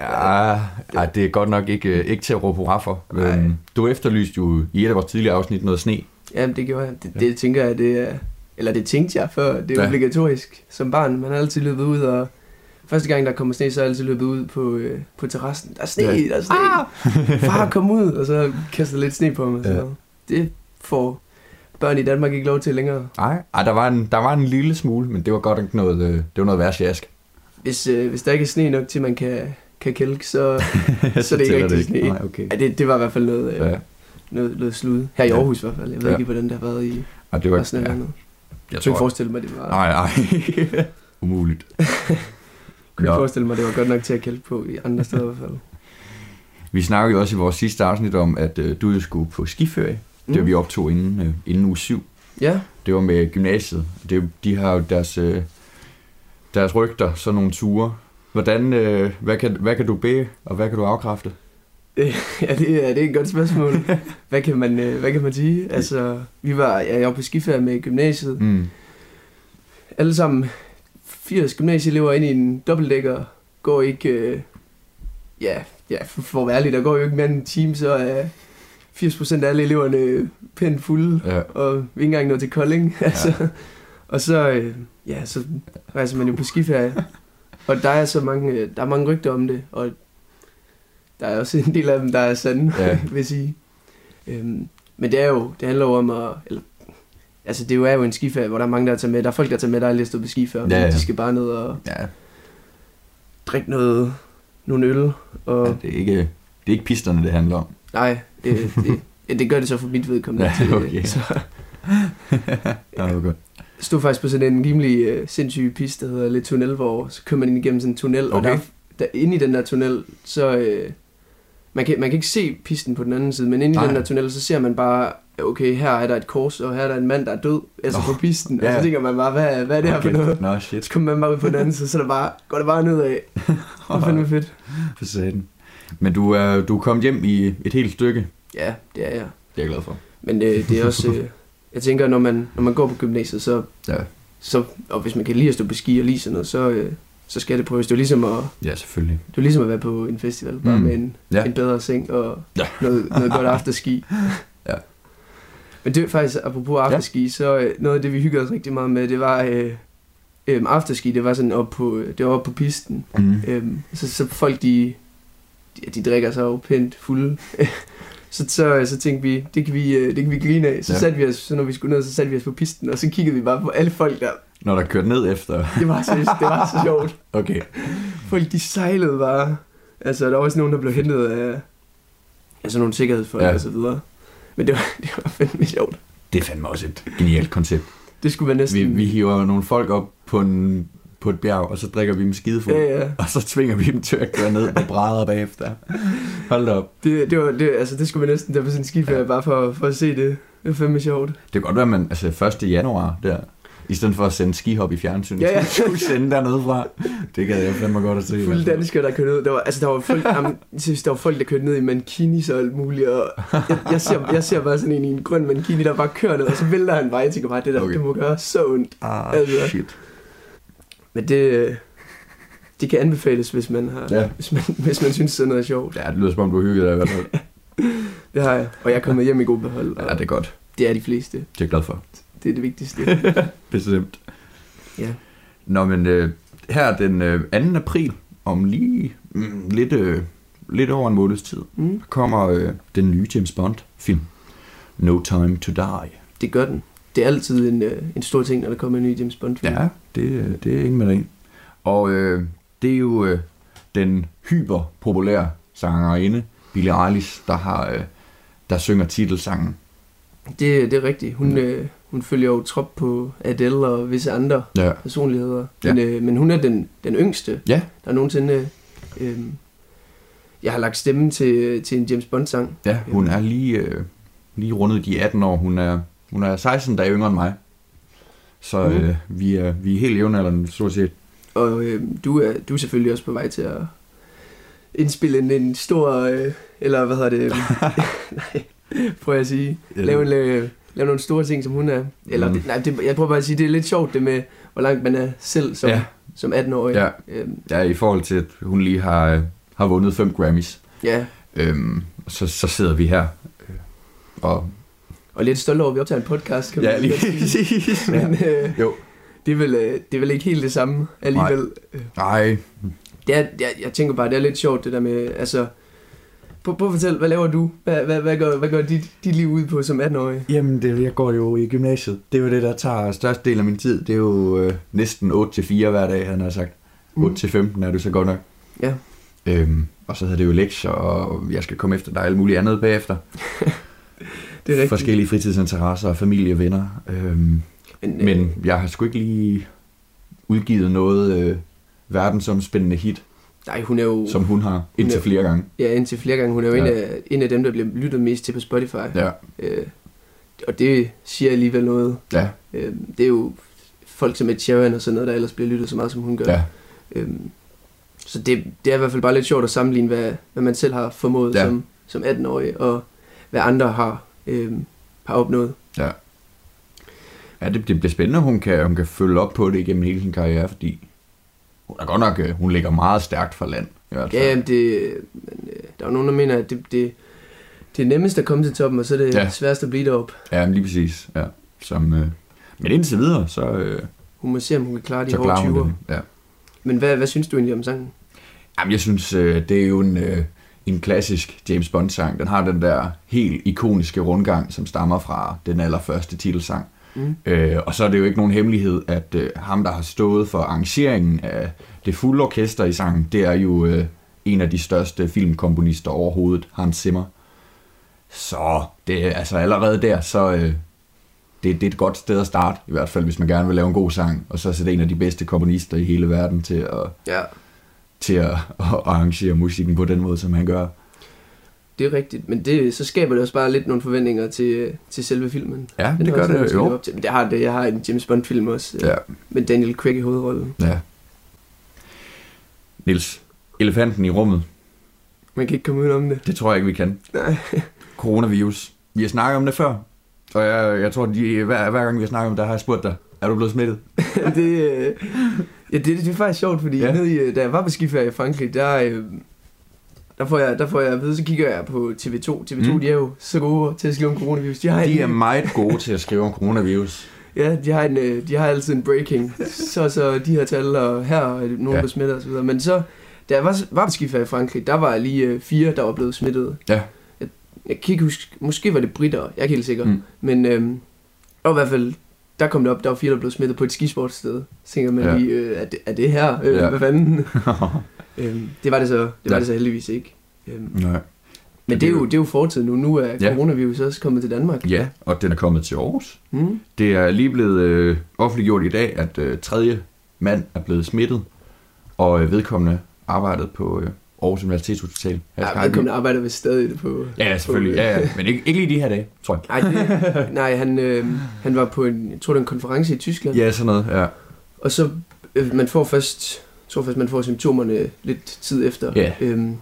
Ja, ja, det er godt nok ikke, øh, ikke til at råbe hurra for. Nej. Øhm, du efterlyste jo i et af vores tidligere afsnit noget sne. Jamen, det gjorde jeg. Det, det tænker jeg, det er... Eller det tænkte jeg før. Det er Ja. ja. obligatorisk som barn. Man har altid løbet ud, og første gang, der kommer sne, så har jeg altid løbet ud på, øh, på terrassen. Der er sne, Ja. der er sne. Ah! Far, kom ud! Og så kaster lidt sne på mig. Så Ja. det får børn i Danmark ikke lov til længere. Nej, Ej, der, var en, der var en lille smule, men det var godt ikke noget, øh, det var noget værre sjask. Hvis, øh, hvis der ikke er sne nok til, man kan, kan kælke, så, så er det ikke tæller rigtig sne. Nej, okay. Ja, det, det var i hvert fald noget, øh, Ja. ja. noget, noget slud. Her i Ja. Aarhus i hvert fald. Jeg ved Ja. ikke, hvordan det har været i Og det var, resten af ja, landet. jeg Jeg kunne ikke forestille mig, det var... nej, nej. Umuligt. kunne ikke forestille mig, det var godt nok til at kælke på i andre steder i hvert fald. Vi snakkede jo også i vores sidste afsnit om, at øh, du jo skulle på skiferie. Det var vi optog inden, øh, inden uge 7. Ja, Det var med gymnasiet. Det, er de har jo deres, øh, deres rygter, sådan nogle ture. Hvordan, øh, hvad, kan, hvad kan du bede, og hvad kan du afkræfte? ja det, er, det er et godt spørgsmål. Hvad kan man, øh, hvad kan man sige? Altså, vi var, ja, jeg var på skiferie med gymnasiet. Mm. Alle sammen 80 gymnasieelever ind i en dobbeltdækker går ikke... Øh, ja, ja, for, for ærlig, der går jo ikke mere end en time, så er 80% af alle eleverne pænt fulde. Ja. og vi ikke engang nået til Kolding. Altså. Og så, øh, ja, så rejser man jo på skiferie. Og der er så mange, øh, der er mange rygter om det, og der er også en del af dem, der er sande, Ja. vil jeg sige. Øhm, men det er jo, det handler jo om at, eller, altså det er jo, er jo en skiferie, hvor der er mange, der tager med. Der er folk, der tager med, der er lige stået på skiferie, Ja, ja, de skal bare ned og ja, drikke noget, nogle øl, og ja, det, er ikke, det er ikke pisterne, det handler om. nej, det, det, det gør det så for mit vedkommende. Ja, til, okay. Så, Ja. Jeg stod faktisk på sådan en rimelig øh, sindssyg piste, der hedder Le Tunnel, hvor så kører man ind igennem sådan en tunnel, og Okay. der, der, inde i den der tunnel, så... Øh, man, kan, man kan ikke se pisten på den anden side, men inde i Nej. den der tunnel, så ser man bare, okay, her er der et kors, og her er der en mand, der er død, altså Nå, på pisten. ja. Og så tænker man bare, hvad, hvad er det her for noget? Nå, shit. Så kommer man bare ud på den anden side, så er der bare, går det bare nedad. Det er fandme fedt. For satan. Men du er, du er kommet hjem i et helt stykke. Ja, det er jeg. Det er jeg glad for. Men øh, det er også, øh, jeg tænker, når man, når man går på gymnasiet, så, Ja. så, og hvis man kan lide at stå på ski og lide sådan noget, så, øh, så skal det prøves. Det er ligesom at, Ja, selvfølgelig. det er ligesom at være på en festival, bare Mm. med en, Ja. en bedre seng og Ja. noget, noget godt afterski. Ja. Men det er faktisk, apropos afterski, ja. så øh, noget af det, vi hyggede os rigtig meget med, det var øh, øh, afterski, det var sådan op på, øh, det var op på pisten. Mm. Øhm, så, så folk, de, de, de drikker sig jo pænt fulde. så, så, så tænkte vi, det kan vi, øh, det kan vi grine af. Så, Ja. satte vi os, så når vi skulle ned, så satte vi os på pisten, og så kiggede vi bare på alle folk der. Når der kørte ned efter. Det var så, det var så sjovt. Okay. Folk, de sejlede bare. Altså, der var også nogen, der blev hentet af altså nogle sikkerhedsfolk Ja. og så videre. Men det var, det var fandme sjovt. Det er fandme også et genialt koncept. Det skulle være næsten... Vi, vi hiver nogle folk op på, en, på et bjerg, og så drikker vi dem skidefuld. Ja, ja. Og så tvinger vi dem til at køre ned på brædder bagefter. Hold op. Det, det, var, det, altså, det skulle være næsten der på en skiferie, ja. bare for, for at se det. Det var fandme sjovt. Det kan godt være, man, altså 1. januar der, I stedet for at sende skihop i fjernsyn, Ja, ja. så skulle sende dernede fra. Det gad jeg fandme godt at se. Fulde danskere, der kørte ned. Der var, altså, der var folk, jamen, der var folk, der kørte ned i mankinis og alt muligt. Og jeg, jeg, ser, jeg ser bare sådan en i en grøn mankini, der bare kører ned, og så vælter han bare. Jeg tænker bare, det der, okay. det må gøre så ondt. Ah, Altså. shit. Men det, det kan anbefales, hvis man, har, Ja. hvis man, hvis man synes, sådan noget er sjovt. Ja, det lyder som om, du har hygget dig i hvert fald. Det har jeg. Og jeg er kommet hjem i god behold. Ja, det er godt. det er de fleste. Det er jeg glad for. Det er det vigtigste. Bestemt. Ja. Nå, men øh, her den øh, 2. april, om lige mm, lidt, øh, lidt over en måneds tid, Mm. kommer øh, den nye James Bond-film. No Time to Die. Det gør den. Det er altid en, øh, en stor ting, når der kommer en ny James Bond film. Ja, det, øh, det er ingen med det. Og øh, det er jo øh, den hyperpopulære sangerinde, Billie Eilish, der har øh, der synger titelsangen. Det, det er rigtigt. Hun, øh, hun følger jo trop på Adele og visse andre Ja. personligheder. Ja. Men, øh, men hun er den, den yngste, Ja. der nogensinde... Øh, jeg har lagt stemme til, til en James Bond-sang. Ja, hun er lige, øh, lige rundet de 18 år. Hun er, hun er 16 dage yngre end mig. Så Mhm. øh, vi, er, vi er helt jævnaldrende, stort set. Og øh, du, er, du er selvfølgelig også på vej til at indspille en, en stor... Øh, eller hvad hedder det? nej, jeg at sige. Lave, en, lave, lave nogle store ting, som hun er. Eller, Mm. det, nej, det, jeg prøver bare at sige, det er lidt sjovt det med, hvor langt man er selv som, Ja. som 18-årig. Ja. Øhm, Ja, i forhold til, at hun lige har, øh, har vundet fem Grammys. ja. Øhm, så, så sidder vi her. øh, Og, Og lidt stolt over, at vi optager en podcast, kan ja, man lige præcis. Men øh, Jo. det, er vel, øh, det er vel ikke helt det samme alligevel. Øh, Nej, Det er, jeg, jeg tænker bare, det er lidt sjovt det der med, altså... Prøv, prøv at fortælle, hvad laver du? Hvad, hvad, hvad går, hvad går dit, dit liv ud på som 18-årig? Jamen, det, jeg går jo i gymnasiet. Det er jo det, der tager størst del af min tid. Det er jo øh, næsten 8-4 hver dag, han har sagt. 8-15 er det så godt nok. Ja. Øhm, og så havde det jo lektier, og jeg skal komme efter dig alt muligt andet bagefter. Det er rigtigt. Forskellige fritidsinteresser og familie og venner. Øhm, Men, øh, men jeg har sgu ikke lige udgivet noget øh, verdensomspændende hit, nej, hun er jo... som hun har indtil Ja. flere gange. Ja, indtil flere gange. Hun er jo Ja. en, af, en af dem, der bliver lyttet mest til på Spotify. Ja, Øh, og det siger alligevel noget. ja, Øh, det er jo folk som Ed Sheeran og sådan noget, der ellers bliver lyttet så meget, som hun gør. ja. Øhm, så det, det er i hvert fald bare lidt sjovt at sammenligne, hvad, hvad man selv har formået ja. som, som 18-årig, og hvad andre har, øhm, har opnået. Ja, det, det bliver spændende, hun kan, hun kan følge op på det igennem hele sin karriere, fordi hun er godt nok, øh, hun ligger meget stærkt for land. I hvert fald. Ja, jamen det, men, øh, der er nogen, der mener, at det, det, det er nemmest at komme til toppen, og så er det Ja. ja. sværest at blive deroppe. Ja, men lige præcis. Ja. Som, øh, men indtil videre, så, øh, Hun må se, om hun kan klare de hårde klarer hun 20'er. det. Ja. Men hvad, hvad synes du egentlig om sangen? Jamen, jeg synes, øh, det er jo en, øh, en klassisk James Bond-sang. Den har den der helt ikoniske rundgang, som stammer fra den allerførste titelsang. Mm. Øh, og så er det jo ikke nogen hemmelighed, at øh, ham, der har stået for arrangeringen af det fulde orkester i sangen, det er jo øh, en af de største filmkomponister overhovedet, Hans Zimmer. Så det er altså allerede der, så øh, det, det er et godt sted at starte, i hvert fald hvis man gerne vil lave en god sang, og så sætte en af de bedste komponister i hele verden til at, Ja, til at, at arrangere musikken på den måde, som han gør. det er rigtigt, men det, så skaber det også bare lidt nogle forventninger til, til selve filmen. Ja, Den det er gør også det jo. op til. Men det har det. Jeg har en James Bond-film også, Ja, ja. med Daniel Craig i hovedrollen. ja. Nils, elefanten i rummet, Man kan ikke komme ud om det. det tror jeg ikke, vi kan. Nej. Coronavirus. Vi har snakket om det før, og jeg, jeg tror, de, hver, hver gang vi har snakket om det, har jeg spurgt dig, er du blevet smittet? det, øh, ja, det, det er faktisk sjovt, fordi Ja. nede i, øh, da jeg var på skiferie i Frankrig, der, øh, der, får jeg, der får jeg at vide, så kigger jeg på TV2. TV2, Mm. de er jo så gode til at skrive om coronavirus. De har, De er en, meget gode til at skrive om coronavirus. ja, de har, en, øh, de har altid en breaking. Så, så de her tal, og her er nogen, Ja. smitter osv. Men så, da jeg var, var på skiferie i Frankrig, der var lige øh, fire, der var blevet smittet. Ja. Jeg, jeg kan ikke huske, måske var det britter, jeg er ikke helt sikker. Mm. Men øhm, og i hvert fald, der kom det op, der var fire, der blev smittet på et skisportssted. Så tænker man Ja. lige, øh, er, det, er det her? Øh, Ja. Hvad fanden? øhm, det var det så, det var Ja. det så heldigvis ikke. Øhm, Nej. men det er, jo, det er jo fortid nu. Nu er Ja. coronavirus også kommet til Danmark. Ja, og den er kommet til Aarhus. Mm. Det er lige blevet øh, offentliggjort i dag, at øh, tredje mand er blevet smittet, og øh, vedkommende arbejdede på øh, Aarhus Universitetshospital. Ja, vedkommende arbejder vist stadig på... Ja, selvfølgelig. Ja, ja. Men ikke, ikke lige de her dage, tror jeg. Nej, det, nej han, øh, han var på en, jeg tror det en konference i Tyskland. Ja, sådan noget, ja. Og så, øh, man får først, jeg tror først, man får symptomerne lidt tid efter. Ja. Øhm,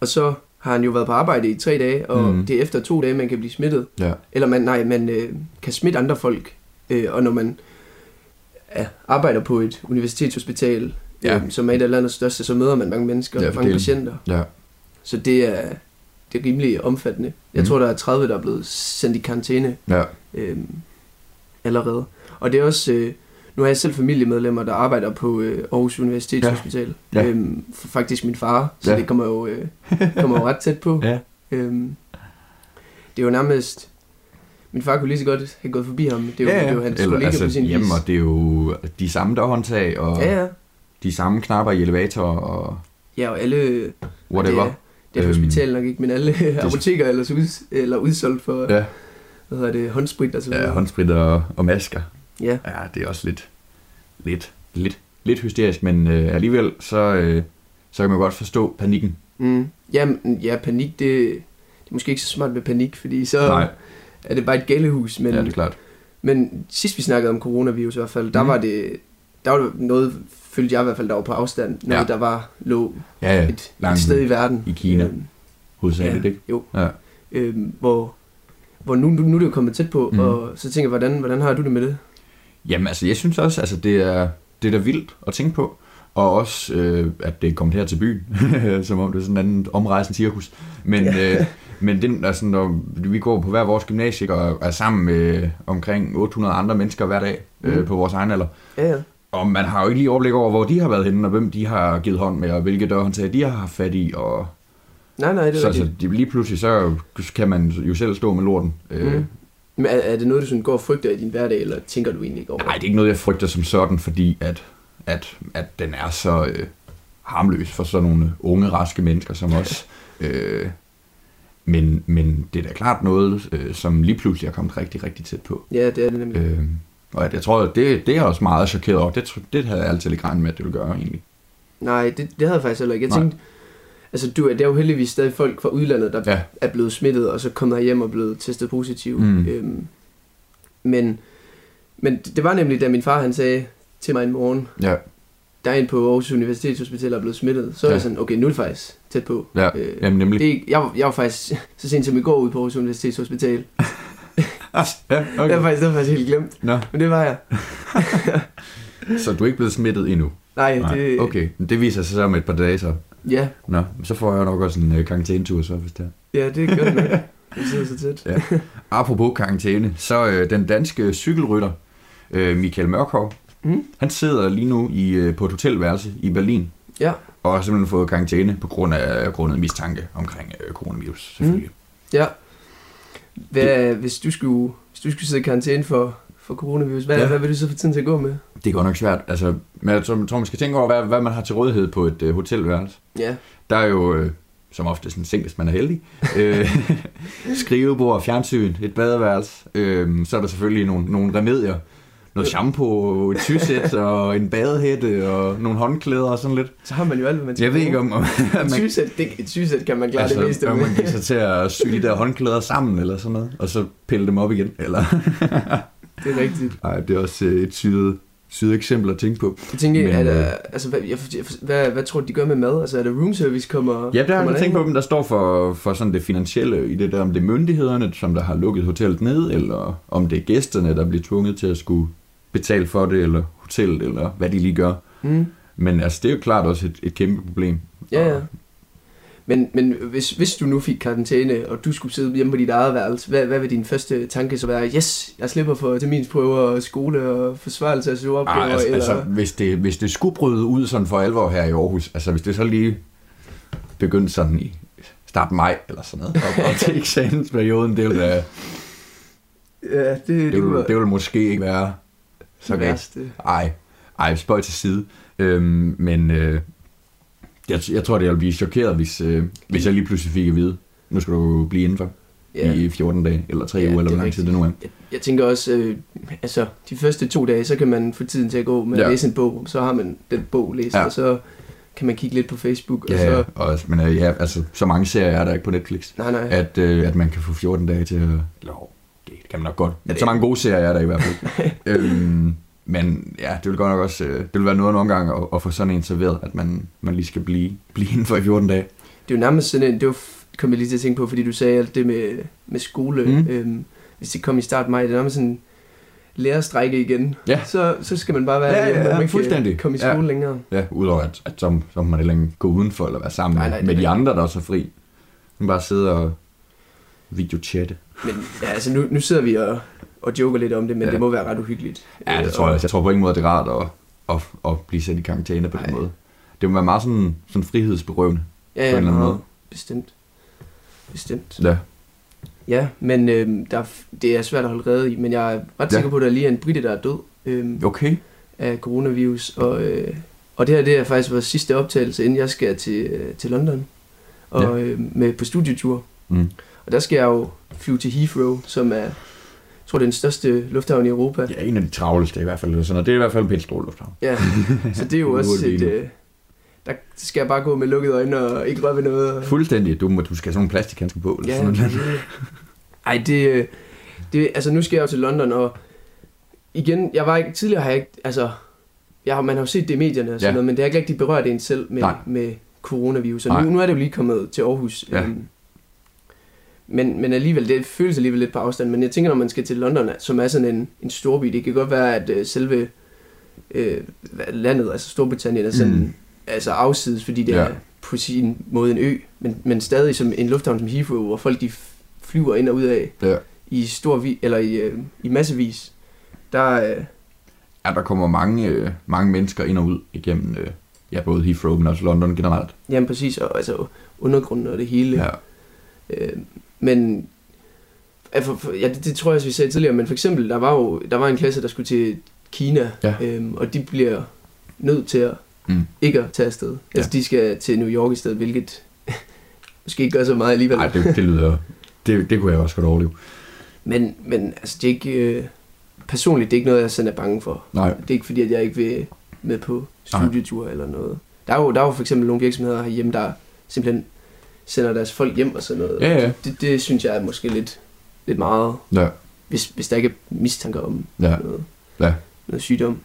og så har han jo været på arbejde i tre dage, og mm. det er efter to dage, man kan blive smittet. Ja. Eller man, nej, man øh, kan smitte andre folk. Øh, og når man ja, arbejder på et universitetshospital, Ja. øh, som er et af landets største, så møder man mange mennesker, Ja, ja, mange patienter. Ja. Så det er, det er rimelig omfattende. Jeg Mhm. tror, der er 30, der er blevet sendt i karantæne Ja. øh, allerede. Og det er også, øh, nu har jeg selv familiemedlemmer, der arbejder på øh, Aarhus Universitetshospital. Ja. Ja. Øhm, faktisk min far, så Ja. ja. det kommer jo, øh, kommer jo ret tæt på. Ja. Øhm, det er jo nærmest... Min far kunne lige så godt have gået forbi ham. Det er jo, det er jo hans Eller, kollega altså, på sin hjemme, vis. og det er jo de samme dørhåndtag, og Ja, ja. De samme knapper i elevator, og Ja, og alle... whatever. Det er, det er Øhm, hospital nok ikke, men alle apoteker er ellers ud, eller udsolgt for Ja. hvad hedder det, håndsprit og så Ja, videre. håndsprit og, og masker. Ja. Ja, det er også lidt, lidt, lidt, lidt hysterisk, men øh, alligevel, så, øh, så kan man godt forstå panikken. Mm. Ja, ja, panik, det, det er måske ikke så smart med panik, fordi så Nej. er det bare et galehus. Men, ja, det er klart. men sidst vi snakkede om coronavirus i hvert fald, der Mhm. var det der var noget, følte jeg i hvert fald, der var på afstand. Noget, Ja. der var, lå Ja, ja, et, et sted i verden. i Kina. Øhm, hovedsageligt, Ja. ikke? Jo. Ja. øhm, hvor, hvor nu, nu, nu er det jo kommet tæt på, mm. og så tænker jeg, hvordan, hvordan har du det med det? Jamen, altså, jeg synes også, altså, det er, det er da vildt at tænke på. Og også, øh, at det er kommet her til byen, som om det er sådan en anden omrejsende cirkus. Men, Ja. øh, men det, altså, når vi går på hver vores gymnasie og er sammen med omkring 800 andre mennesker hver dag øh, Mhm. på vores egen alder, Ja, ja. Og man har jo ikke lige overblik over, hvor de har været henne, og hvem de har givet hånd med, og hvilke dørhåndtag de har haft fat i. Og Nej, nej, det er så rigtigt. de, lige pludselig, så kan man jo selv stå med lorten. Øh, Mm. Men er, er det noget, du sådan går og frygter i din hverdag, eller tænker du egentlig ikke over? Nej, det er ikke noget, jeg frygter som sådan, fordi at, at, at den er så øh, harmløs for sådan nogle unge, raske mennesker som os. øh, men, men det er da klart noget, øh, som lige pludselig er kommet rigtig, rigtig tæt på. Ja, det er det nemlig. Øh, og jeg tror, det, det er også meget chokeret over. Det, det havde jeg altid ikke regnet med, at det ville gøre egentlig. Nej, det, det havde jeg faktisk heller ikke. Jeg Nej. tænkte, altså du, det er jo heldigvis stadig folk fra udlandet, der Ja. er blevet smittet, og så kommet hjem og blevet testet positiv. Mm. Øhm, men, men det var nemlig, da min far han sagde til mig en morgen, Ja, der er en på Aarhus Universitetshospital, der er blevet smittet, så ja. er jeg sådan, okay, nu er det faktisk tæt på. ja Øh, jamen nemlig. det, jeg, var- jeg var faktisk så sent som i går ude på Aarhus Universitetshospital. ja, Okay. Det, var faktisk, det var faktisk helt glemt, Nå, men det var jeg. så du er ikke blevet smittet endnu? Nej, Nej, det, okay. Men det viser sig så om et par dage, så. ja, Nå, så får jeg nok også en øh, karantænetur, så hvis det er. ja, det er godt nok. Vi sidder så tæt. Ja. Apropos karantæne, så øh, den danske cykelrytter, øh, Michael Mørkov, Mm. han sidder lige nu i, øh, på et hotelværelse i Berlin, Ja, og har simpelthen fået karantæne på grund af grundet mistanke omkring øh, coronavirus, selvfølgelig. ja. Hvad, hvis, du skulle, hvis du skulle sidde i karantæne for, for coronavirus, hvad, Ja. hvad vil du så få tiden til at gå med? Det er godt nok svært, altså, men jeg tror, man skal tænke over, hvad, hvad man har til rådighed på et øh, hotelværelse. Ja, Der er jo, øh, som ofte sådan seng, hvis man er heldig, øh, skrivebord, fjernsyn, et badeværelse. Øh, så er der selvfølgelig nogle, nogle remedier. Noget shampoo, et tysæt og en badehætte og nogle håndklæder og sådan lidt. så har man jo alt, hvad man skal Jeg ved ikke om, om man, sysæt, det, et sysæt kan man klare altså, det meste med. man giver sig til at sy de der håndklæder sammen eller sådan noget, og så pille dem op igen. Eller, Det er rigtigt. Ej, det er også øh, et syet, syet eksempel at tænke på. Jeg tænker, Men, er der, øh, altså, hvad, jeg, hvad, hvad tror du, de gør med mad? Altså, er der room service kommer? Ja, der har jeg tænkt på dem, der står for, for sådan det finansielle i det der, om det er myndighederne, som der har lukket hotellet ned, eller om det er gæsterne, der bliver tvunget til at skulle betale for det, eller hotellet, eller hvad de lige gør. Mm. Men altså, det er jo klart også et, et kæmpe problem. Ja, ja. Men, men hvis, hvis du nu fik karantæne, og du skulle sidde hjemme på dit eget værelse, hvad, hvad vil din første tanke så være? Yes, jeg slipper for terminsprøver og skole og forsvarelse af søgeopgaver, Ah, altså, eller... altså hvis, det, hvis det skulle bryde ud sådan for alvor her i Aarhus, altså hvis det så lige begyndte sådan i start maj eller sådan noget, og, og til eksamensperioden, det ville, da- ja, det, det, det, ville, være det ville måske ikke være så værste. Ej, ej, spøj til side. Øhm, men øh, jeg, jeg tror, det ville blive chokeret, hvis, øh, hvis jeg lige pludselig fik at vide, nu skal du blive indenfor Ja. i 14 dage, eller 3 Ja, uger, eller er hvor lang tid det nu er. Jeg, jeg tænker også, øh, altså de første to dage, så kan man få tiden til at gå med Ja. at læse en bog, så har man den bog læst, Ja. og så kan man kigge lidt på Facebook. Ja, og ja, så, og, men øh, ja, altså, så mange serier er der ikke på Netflix, nej, nej. at, øh, at man kan få 14 dage til at... Eller, kan man nok godt. Men så mange gode serier er der i hvert fald. øhm, men ja, det vil godt nok også... Øh, det vil være noget nogle gange at, at få sådan en serveret, at man, man lige skal blive, blive inden for i 14 dage. Det er jo nærmest sådan en, det var, kom jeg lige til at tænke på, fordi du sagde alt det med, med skole. Mm. Øhm, hvis det kom i start maj, det er nærmest sådan lærerstrække igen. Ja. Så, så skal man bare være Ja, ja, ja, man ikke fuldstændig. komme i Ja. skole længere. Ja, udover at, at så, så må man heller ikke gå udenfor eller være sammen Nej, nej, med er de andre, der er så fri. Man bare sidde og videochatte. Men ja, altså nu, nu sidder vi og, og joker lidt om det, men Ja. det må være ret uhyggeligt. Ja, Øh, det tror jeg. Jeg tror på ingen måde, det er rart at, at, at blive sat i karantæne på den måde. Det må være meget sådan, sådan frihedsberøvende. Ja, på ja, en eller anden måde. Bestemt. Bestemt. Ja. Ja, men øhm, der, er det er svært at holde rede i, men jeg er ret Ja. sikker på, at der lige er en britte, der er død øhm, Okay. af coronavirus. Og, øh, og det her det er faktisk vores sidste optagelse, inden jeg skal til, øh, til London og Ja. øh, med på studietur. Mm. Og der skal jeg jo flyve til Heathrow, som er, jeg tror, det er den største lufthavn i Europa. Ja, en af de travleste i hvert fald. Sådan, og det er i hvert fald en pænt stor lufthavn. Ja, så det er jo også et... Øh, der skal jeg bare gå med lukkede øjne og ikke røre ved noget. Og, Fuldstændig. Du, du skal have sådan nogle plastikhandsker på. Eller Ja, sådan noget. Ej, det, øh, det, altså nu skal jeg jo til London, og igen, jeg var ikke, tidligere har jeg ikke, altså, jeg har, man har jo set det i medierne og sådan Ja. noget, men det har ikke rigtig berørt en selv med, Nej. med coronavirus, og nu, nu er det jo lige kommet til Aarhus. Ja. øhm, men, men alligevel, det føles alligevel lidt på afstand, men jeg tænker, når man skal til London, som er sådan en, en storby, det kan godt være, at øh, selve øh, landet, altså Storbritannien, er sådan, Mm. altså afsides, fordi det Ja. er på sin måde en ø, men, men stadig som en lufthavn som Heathrow, hvor folk de flyver ind og ud af Ja. i stor vi, eller i, øh, i massevis. Der, øh, Ja, der kommer mange, øh, mange mennesker ind og ud igennem øh, ja, både Heathrow, men også London generelt. jamen præcis, og altså undergrunden og det hele. Ja. Øh, men ja, for, for, ja, det, det tror jeg også, vi sagde tidligere, men for eksempel, der var jo der var en klasse, der skulle til Kina, Ja. øhm, og de bliver nødt til at Mm. ikke at tage afsted. Ja. Altså, de skal til New York i stedet, hvilket måske ikke gør så meget alligevel. Nej, det, det lyder... Det, det kunne jeg også godt overleve. Men, men altså, det er ikke... Øh, personligt, det er ikke noget, jeg sådan er bange for. Nej. Det er ikke fordi, at jeg ikke vil med på studietur eller noget. Der er, jo, der er jo for eksempel nogle virksomheder herhjemme, der simpelthen sender deres folk hjem og sådan noget. Ja, ja. Det, det synes jeg er måske lidt, lidt meget, Ja. hvis, hvis der ikke er mistanke om Ja. noget, Ja. noget sygdom.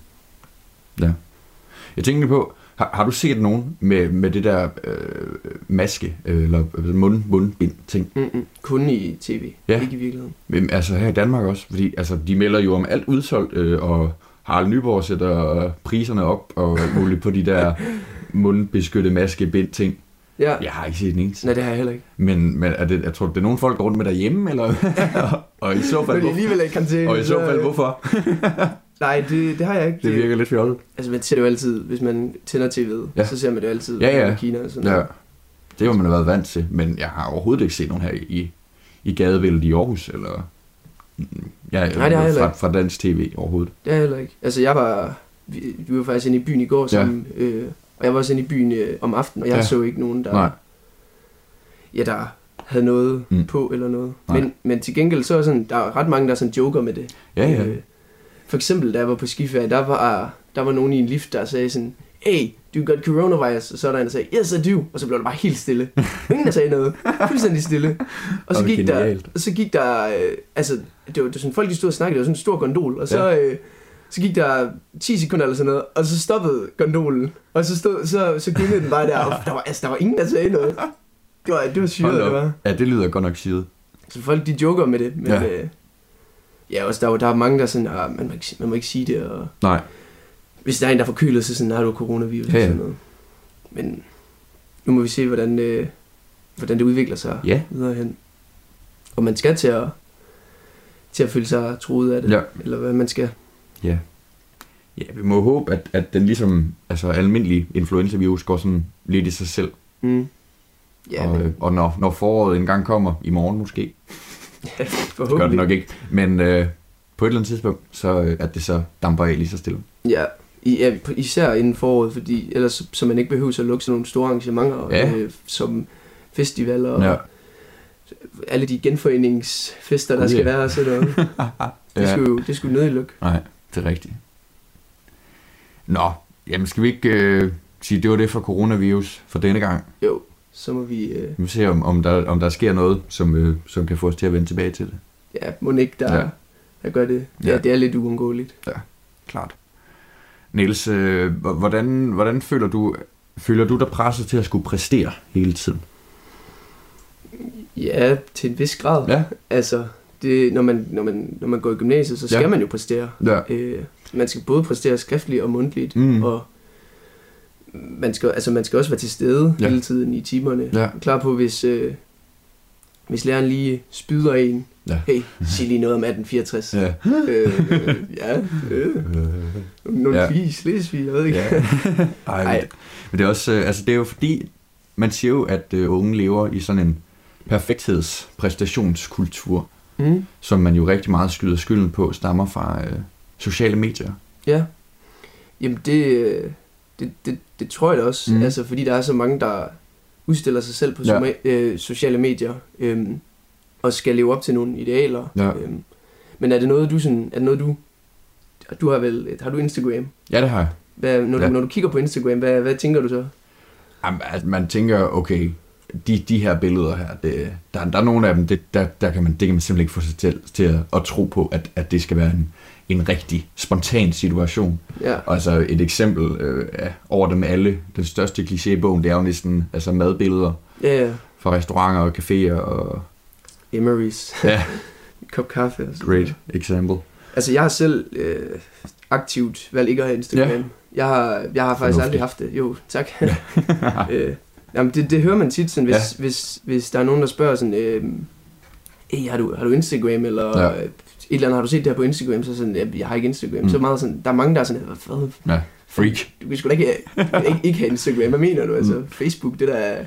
Jeg tænkte på, har, har du set nogen med, med det der øh, maske, øh, eller mund, mundbind ting? Mm-mm. Kun i tv, Ja. ikke i virkeligheden. Men, altså her i Danmark også, fordi altså, de melder jo om alt udsolgt, øh, og Harald Nyborg sætter priserne op og muligt på de der mundbeskyttede maskebind ting. Ja. Jeg har ikke set en eneste. nej, det har jeg heller ikke. Men, men er det, jeg tror, det er nogen folk, der går rundt med derhjemme, eller? og i så fald, alligevel ikke karantæne. Og i så fald, hvorfor? Nej, det, det har jeg ikke. Det virker lidt fjollet. Altså, man ser det jo altid, hvis man tænder tv'et, Ja. så ser man det jo altid Ja, ja. i Kina og sådan Ja, noget. det har man været vant til, men jeg har overhovedet ikke set nogen her i, i gadevældet i Aarhus, eller ja, Nej, det har fra, ikke. fra dansk tv overhovedet. Det er jeg heller ikke. Altså, jeg var... Vi, vi var faktisk inde i byen i går, som, ja. øh, og jeg var også inde i byen øh, om aftenen, og jeg Ja. ja. så ikke nogen, der, Nej. ja, der havde noget Mm. på eller noget. Nej. Men, men til gengæld, så er sådan, der er ret mange, der sådan joker med det. Ja, ja. Øh, for eksempel, da jeg var på skiferie, der var, der var nogen i en lift, der sagde sådan, hey, du got coronavirus, og så er der en, der sagde, yes, I do, og så blev der bare helt stille. Ingen, der sagde noget. Fuldstændig stille. Og så gik der, og så gik der, øh, altså, det var, det var sådan, folk de stod og snakkede, det var sådan en stor gondol, og så, øh, så gik der 10 sekunder eller sådan noget, og så stoppede gondolen, og så, stod, så, så gyngede den bare der, og der var, altså, der var ingen, der sagde noget. Det var, det var syret, det var. Ja, det lyder godt nok syret. Så folk, de joker med det, men Ja. øh, ja også der, er der er mange, der er sådan, ah, man, må ikke, man må ikke sige det, og Nej. hvis der er en, der er forkølet, så sådan, har du coronavirus Ja, og ja. sådan noget. Men nu må vi se, hvordan, øh, hvordan det udvikler sig Ja. videre hen. Og man skal til at, til at føle sig troet af det, Ja. eller hvad man skal. Ja. Ja, vi må håbe, at, at den ligesom, altså almindelig influenza-virus går sådan lidt i sig selv. Mm. Ja, og, men, øh, og når, når foråret engang kommer, i morgen måske, det gør det forhåbentlig. nok ikke, men øh, på et eller andet tidspunkt, så øh, at det så damper af lige så stille. Ja, i, ja, især inden foråret, fordi ellers så, så man ikke behøver at lukke sådan nogle store arrangementer, Ja. øh, som festivaler og Ja. alle de genforeningsfester, der Gud, skal ja. være og sådan noget. Det Ja. skulle jo det skulle nødig lukke. Nej, det er rigtigt. Nå, jamen skal vi ikke, øh, sige, det var det for coronavirus for denne gang. Jo, så må vi... Øh, Vi må se, om, om, der, om der sker noget, som, øh, som kan få os til at vende tilbage til det. ja, må ikke, der, Ja. ja. der gør det. Ja, Ja. det er lidt uundgåeligt. Klart. Niels, øh, hvordan, hvordan føler du, føler du dig presset til at skulle præstere hele tiden? Ja, til en vis grad. Ja. Altså, det, når, man, når, man, når man går i gymnasiet, så skal Ja. man jo præstere. Ja. Øh, man skal både præstere skriftligt og mundtligt, Mm. og man skal, altså, man skal også være til stede Ja. hele tiden i timerne. Ja. Klar på, hvis, øh, hvis læreren lige spyder en, Ja. hey, sig lige noget om 1864. Ja. øh, øh, ja, øh, nogle Ja. fis, Slesvig, jeg ved ikke. Ja. Ej, men, Ej. men det er også, øh, altså det er jo fordi, man siger jo, at øh, unge lever i sådan en perfekthedspræstationskultur, Mm. som man jo rigtig meget skyder skylden på, stammer fra øh, sociale medier. Ja. Jamen det, øh, det, det, det tror jeg da også. Mm. Altså fordi der er så mange, der udstiller sig selv på Ja. ja. øh, sociale medier. Øhm, og skal leve op til nogle idealer. Ja. Øhm, men er det noget, du sådan, er det noget, du, du har vel, har du Instagram? Ja, det har jeg. Hvad, når, Ja. du, når du kigger på Instagram, hvad, hvad tænker du så? Jamen, at man tænker, okay, de, de her billeder her, det, der, der er nogle af dem, det, der, der kan man, det kan man simpelthen ikke få sig til, til at, at tro på, at, at det skal være en, en rigtig spontan situation. Ja, Altså et eksempel øh, er over dem alle, den største kliché i bogen, det er jo næsten altså madbilleder ja, ja. fra restauranter og caféer og Emery's. ja, kop kaffe. Og sådan great example. Altså jeg har selv øh, aktivt valgt ikke at have Instagram. Ja. Ja. Jeg har, jeg har faktisk Fornuftigt. aldrig haft det. Jo, tak. øh, jamen det, det hører man tit, sådan, hvis, Ja. ja. hvis, hvis der er nogen, der spørger sådan, øh, hey, har du, har du Instagram, eller Ja. ja. et eller andet, har du set det her på Instagram, så sådan, jeg, jeg har ikke Instagram. Mm. Så meget sådan, der er mange, der er sådan, hvad, Ja, freak. du kan sgu da ikke, ikke, ikke have Instagram, hvad mener du? Altså, Mm. Facebook, det der er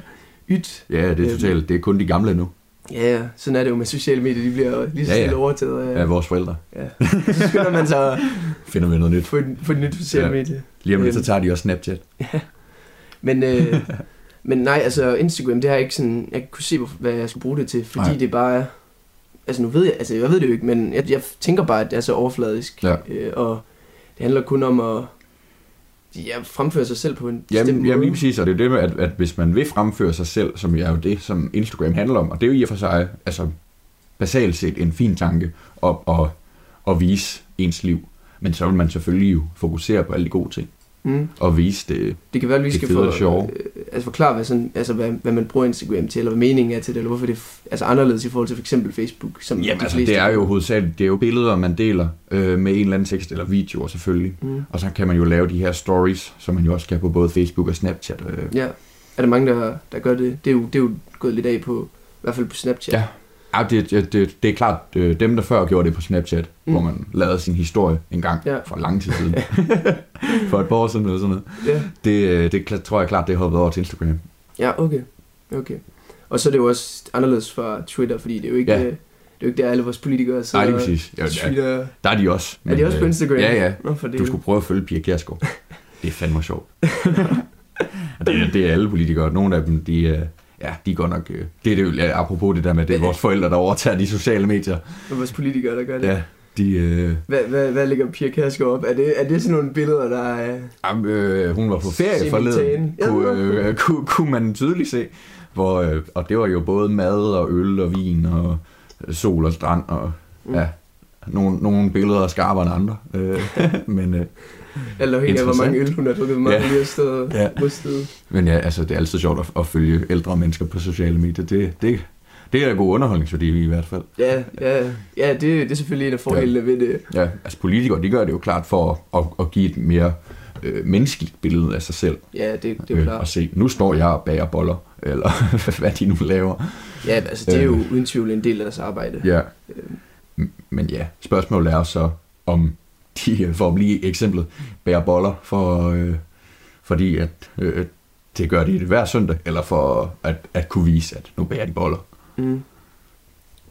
ydt. Ja, det er Øhm. totalt, det er kun de gamle nu, Ja, ja, sådan er det jo med sociale medier, de bliver lige så Ja, ja. overtaget af, af vores forældre. ja. Så skynder man sig Finder vi noget nyt. få, et- få et nyt sociale Ja. ja. medie. Lige om lidt, så Øhm. tager de også Snapchat. Men, øh, men nej, altså Instagram, det har jeg ikke sådan, jeg kunne se, hvad jeg skulle bruge det til, fordi Nej. det bare er, altså nu ved jeg, altså jeg ved det jo ikke, men jeg, jeg tænker bare, at det er så overfladisk, Ja. øh, og det handler kun om at ja, fremføre sig selv på en bestemt Jamen, jamen lige måde. præcis, og det er det med, at, at hvis man vil fremføre sig selv, som er jo det, som Instagram handler om, og det er jo i og for sig, altså basalt set en fin tanke, at, at, at vise ens liv. Men så vil man selvfølgelig jo fokusere på alle de gode ting, Mm. og vise det. Det kan være, at vi skal få, sjove. øh, altså forklare, hvad, sådan, altså, hvad, hvad man bruger Instagram til, eller hvad meningen er til det, eller hvorfor det er altså anderledes i forhold til for eksempel Facebook. Som Jamen de altså, det er jo hovedsageligt, det er jo billeder, man deler øh, med en eller anden tekst, eller videoer selvfølgelig. Mm. Og så kan man jo lave de her stories, som man jo også kan på både Facebook og Snapchat. Øh. Ja, er der mange, der, der gør det? Det er, jo, det er jo gået lidt af på, i hvert fald på Snapchat. Ja. Ja, det, det, det, det er klart, øh, dem der før gjorde det på Snapchat, mm. Hvor man lavede sin historie en gang Ja. for lang tid siden. for et par år siden eller sådan noget. ja. Det, øh, det tror jeg klart, det er hoppet over til Instagram. Ja, okay. okay. Og så er det jo også anderledes fra Twitter, fordi det er jo ikke, Ja. ja. det er jo ikke der alle vores politikere sidder Nej, præcis. Ja, og ja, der er de også. Er de også på øh, Instagram? Ja, ja. Nå, for det Du skulle prøve at følge Pia Kjærsgaard. Det er fandme sjovt. Det, er- det er alle politikere. Nogle af dem, de, øh, ja, de går nok... øh, Det er det jo, ja, apropos det der med, det er vores forældre, der overtager de sociale medier. er vores politikere, der gør det. Ja, de... Øh, Hvad, hvad, hvad ligger Pia Kærsgaard op? Er det, er det sådan nogle billeder, der er... Jamen, øh, hun var på ferie forleden, kunne, øh, kunne, kunne man tydeligt se. Hvor, øh, og det var jo både mad og øl og vin og øh, sol og strand og Mm. ja, nogle, nogle billeder er skarpere end andre. Øh, men, øh, Alt afhængig af, hvor mange øl hun har drukket, hvor mange Ja. ja. Ja. ja. men ja, altså, det er altid sjovt at, at følge ældre mennesker på sociale medier. Det, det, det er god underholdningsværdi i hvert fald. Ja, ja, ja det, det er selvfølgelig en af fordelene ved det. Ja, altså politikere, de gør det jo klart for at, at, at give et mere øh, menneskeligt billede af sig selv. Ja, det, det er jo Øh, klart. og se, nu står jeg og bager boller, eller hvad de nu laver. Ja, altså det er jo Øh. uden tvivl en del af deres arbejde. Ja. M- Men ja, spørgsmålet er så, om de, øh, for at blive eksemplet, bærer boller, for, øh, fordi at øh, det gør de hver søndag, eller for at, at kunne vise, at nu bærer de boller. Mm.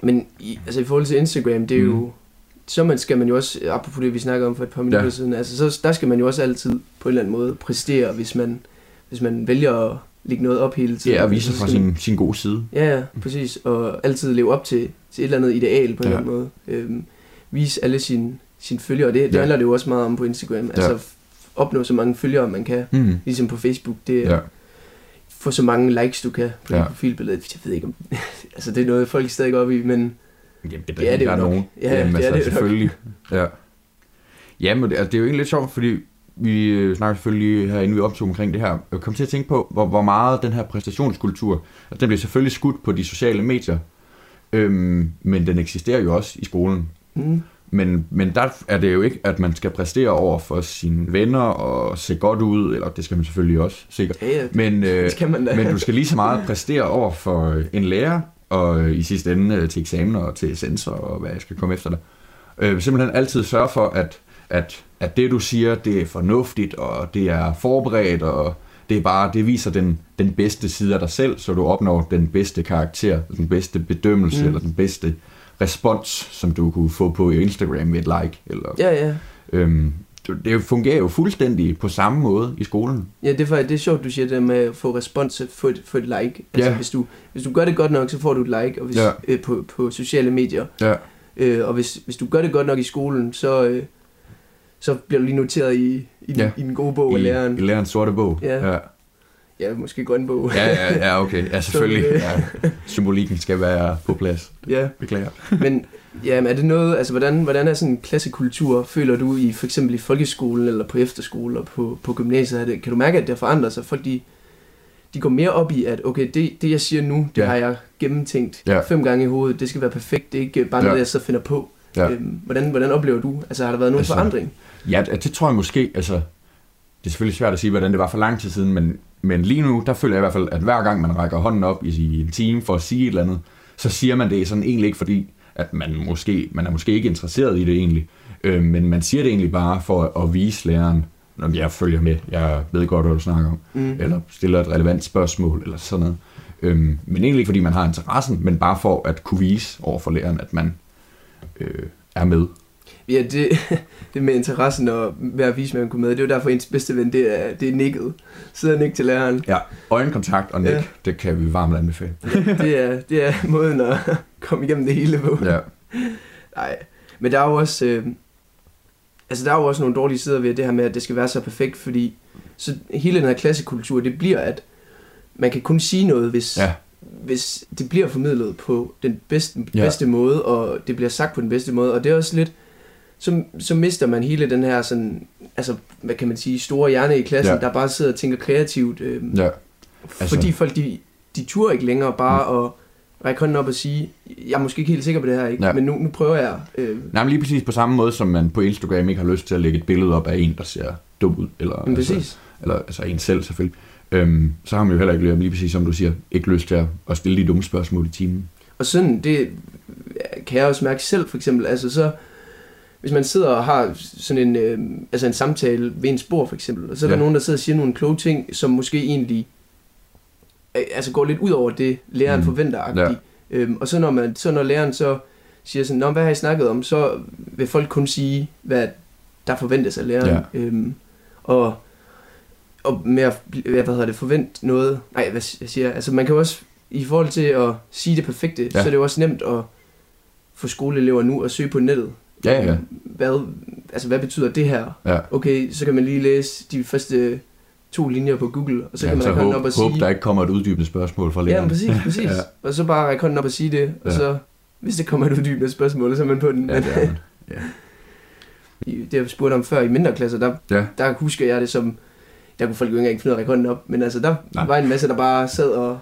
Men i, altså i forhold til Instagram, det er Mm. jo... Så man skal man jo også, apropos det vi snakkede om for et par minutter Ja. ja. siden, altså så, der skal man jo også altid på en eller anden måde præstere, hvis man, hvis man vælger at lægge noget op hele tiden. Det er at vise Så sig fra sin, sin gode side. Ja, ja, præcis. Og altid leve op til, til et eller andet ideal på en Ja. eller anden måde. Øhm, vise alle sine, sine følgere, og det, det Ja. handler det jo også meget om på Instagram. Altså opnå så mange følgere, man kan. Mm. Ligesom på Facebook, det er Ja. ja. få så mange likes, du kan på Ja. ja. profilbillede. Jeg ved ikke om... altså, det er noget, folk stadig går op i, men Jamen, det, Det er det jo nok. nogen. Ja, Jamen, det er altså, det nok. selvfølgelig. Ja. Jamen, det, altså, det er jo egentlig lidt sjovt, fordi vi øh, snakker selvfølgelig herinde, vi optog omkring det her. Jeg kom til at tænke på, hvor, hvor meget den her præstationskultur, altså, den bliver selvfølgelig skudt på de sociale medier, øhm, men den eksisterer jo også i skolen. mm, Men, men der er det jo ikke, at man skal præstere over for sine venner og se godt ud, eller det skal man selvfølgelig også, sikkert. ja, ja, Men, øh, skal man da. men du skal lige så meget præstere over for øh, en lærer, og øh, i sidste ende øh, til eksamener og til sensor, og hvad jeg skal komme efter dig. Øh, simpelthen altid sørge for, at, at, at det du siger, det er fornuftigt, og det er forberedt, og det er bare, det viser den, den bedste side af dig selv, så du opnår den bedste karakter, den bedste bedømmelse, mm. Eller den bedste respons, som du kunne få på Instagram med et like. Eller, Ja, ja. øhm, det fungerer jo fuldstændig på samme måde i skolen. Ja, det er, det er sjovt, du siger det med at få respons, få et, få et like. Altså, Ja. hvis, du, hvis du gør det godt nok, så får du et like og hvis, Ja. øh, på, på sociale medier. Ja. Øh, og hvis, hvis du gør det godt nok i skolen, så, øh, så bliver du lige noteret i, i, den, Ja. i den gode bog af I, læreren. I lærerens sorte bog. Ja. ja. Ja, måske grøn bog. Ja, ja, ja, okay. Ja, selvfølgelig. Øh, Ja. Symbolikken skal være på plads. ja. Beklager. Men ja, men er det noget, altså hvordan, hvordan er sådan en klassekultur, føler du i for eksempel i folkeskolen eller på efterskole og på, på gymnasiet? Det, kan du mærke, at det har forandret sig? Folk de, de går mere op i, at okay, det, det jeg siger nu, det Ja. har jeg gennemtænkt Ja. fem gange i hovedet. Det skal være perfekt. Det er ikke bare noget, Ja. jeg så finder på. Ja. Øhm, hvordan, hvordan oplever du? Altså har der været nogen altså, forandring? Ja, det, det tror jeg måske, altså, det er selvfølgelig svært at sige, hvordan det var for lang tid siden, men, men lige nu, der føler jeg i hvert fald, at hver gang man rækker hånden op i, en time for at sige et eller andet, så siger man det sådan egentlig ikke, fordi at man, måske, man er måske ikke interesseret i det egentlig, øh, men man siger det egentlig bare for at, vise læreren, om jeg følger med, jeg ved godt, hvad du snakker om, Mm. eller stiller et relevant spørgsmål, eller sådan noget. Øhm, men egentlig ikke, fordi man har interessen, men bare for at kunne vise over for læreren, at man øh, er med. Ja, det, det med interessen og vise, at man kunne med, det er jo derfor ens bedste ven, det er, det er nikket. Sidder og nik til læreren. Ja, øjenkontakt og nik, ja. Ja. det kan vi varmt anbefale. Det er, det er måden at komme igennem det hele på. Ja, Nej, men der er jo også, øh, altså der er jo også nogle dårlige sider ved det her med, at det skal være så perfekt, fordi så hele den her klassekultur, det bliver, at man kan kun sige noget, hvis, ja, hvis det bliver formidlet på den bedste, Ja. bedste måde, og det bliver sagt på den bedste måde, og det er også lidt, så, så mister man hele den her sådan, altså, hvad kan man sige, store hjerne i klassen, Ja. der bare sidder og tænker kreativt, øh, ja, altså, fordi folk, de, de turer ikke længere bare mm. at række hånden op og sige, jeg er måske ikke helt sikker på det her, ikke? Ja. Ja. men nu, nu prøver jeg. Øh, Nej, men lige præcis på samme måde, som man på Instagram ikke har lyst til at lægge et billede op af en, der ser dum ud. Eller, men altså, præcis. eller altså en selv selvfølgelig. Øhm, så har man jo heller ikke, lige præcis som du siger, ikke lyst til at, at stille de dumme spørgsmål i timen. Og sådan, det kan jeg også mærke selv, for eksempel. Altså så, hvis man sidder og har sådan en, øh, altså en samtale ved en spor, for eksempel, og så er der Ja. nogen, der sidder og siger nogle kloge ting, som måske egentlig øh, altså går lidt ud over det, læreren Mm. forventer. Ja. Øhm, og så når, man, så når læreren så siger sådan, Nå, hvad har I snakket om, så vil folk kun sige, hvad der forventes af læreren. Ja. Øhm, og, og med at, hvad hedder det, forvente noget, nej, hvad jeg siger, altså man kan jo også, i forhold til at sige det perfekte, ja. så er det jo også nemt at få skoleelever nu at søge på nettet. Ja, ja, Hvad, altså, hvad betyder det her? ja. Okay, så kan man lige læse de første to linjer på Google, og så ja kan man række hånden håb, op og håb, sige... der ikke kommer et uddybende spørgsmål fra Ja, læreren. men præcis, præcis. Ja. ja. Og så bare række hånden op og sige det, og Ja. så, hvis det kommer et uddybende spørgsmål, så er man på den. Ja, det er man. i- det jeg spurgte om før i mindre klasser, der, Ja. der husker jeg det som, der kunne folk jo ikke engang finde ud af at række hånden op, men altså der. Nej. var en masse, der bare sad og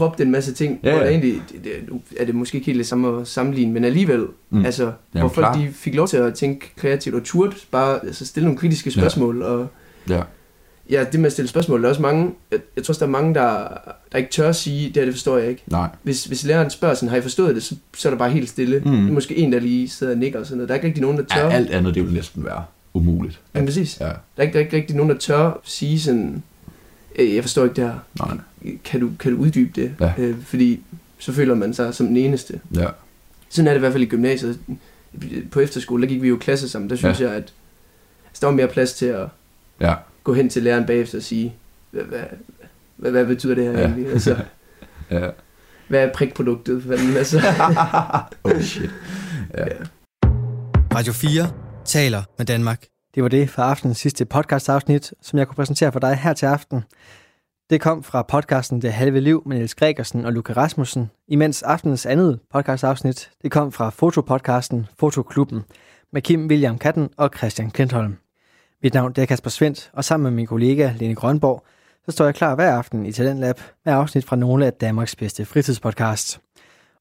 råbte en masse ting, Ja, ja, hvor ja. der egentlig, det, er det måske ikke helt det samme at sammenligne, men alligevel, Mm. altså, hvor Jamen, folk klart. de fik lov til at tænke kreativt og turde bare altså, stille nogle kritiske spørgsmål, ja. og Ja. ja, det med at stille spørgsmål, der er også mange, jeg, jeg tror også, der er mange, der, der ikke tør at sige, det her, det forstår jeg ikke. Nej. Hvis, hvis læreren spørger sådan, har I forstået det, så, så er der bare helt stille. Mm. Det er måske en, der lige sidder og nikker og sådan noget. Der er ikke rigtig nogen, der tør. Ja, alt andet, det vil næsten være umuligt. Men præcis. Ja, Der er ikke, der er ikke rigtig nogen, der tør sige sådan, "Øh, jeg forstår ikke det her. nej, Kan du, kan du uddybe det? Ja. Øh, fordi så føler man sig som den eneste. ja. Sådan er det i hvert fald i gymnasiet. På efterskole, der gik vi jo klasser sammen. Der synes Ja. ja. jeg, at altså, der var mere plads til at Ja. gå hen til læreren bagefter og sige, hvad, hvad, hvad, hvad betyder det her Ja. ja. egentlig? Altså, ja. hvad er prikproduktet? Altså, oh shit. Ja. Radio 4 taler med Danmark. Det var det for aftenens sidste podcast-afsnit, som jeg kunne præsentere for dig her til aften. Det kom fra podcasten Det Halve Liv med Niels Gregersen og Luca Rasmussen, imens aftenens andet podcastafsnit det kom fra fotopodcasten Fotoklubben med Kim William Katten og Christian Klintholm. Mit navn er Kasper Svendt, og sammen med min kollega Lene Grønborg, så står jeg klar hver aften i Talentlab med afsnit fra nogle af Danmarks bedste fritidspodcasts.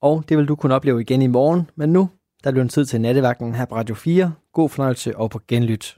Og det vil du kunne opleve igen i morgen, men nu der bliver en tid til nattevagten her på Radio 4. God fornøjelse og på genlyt.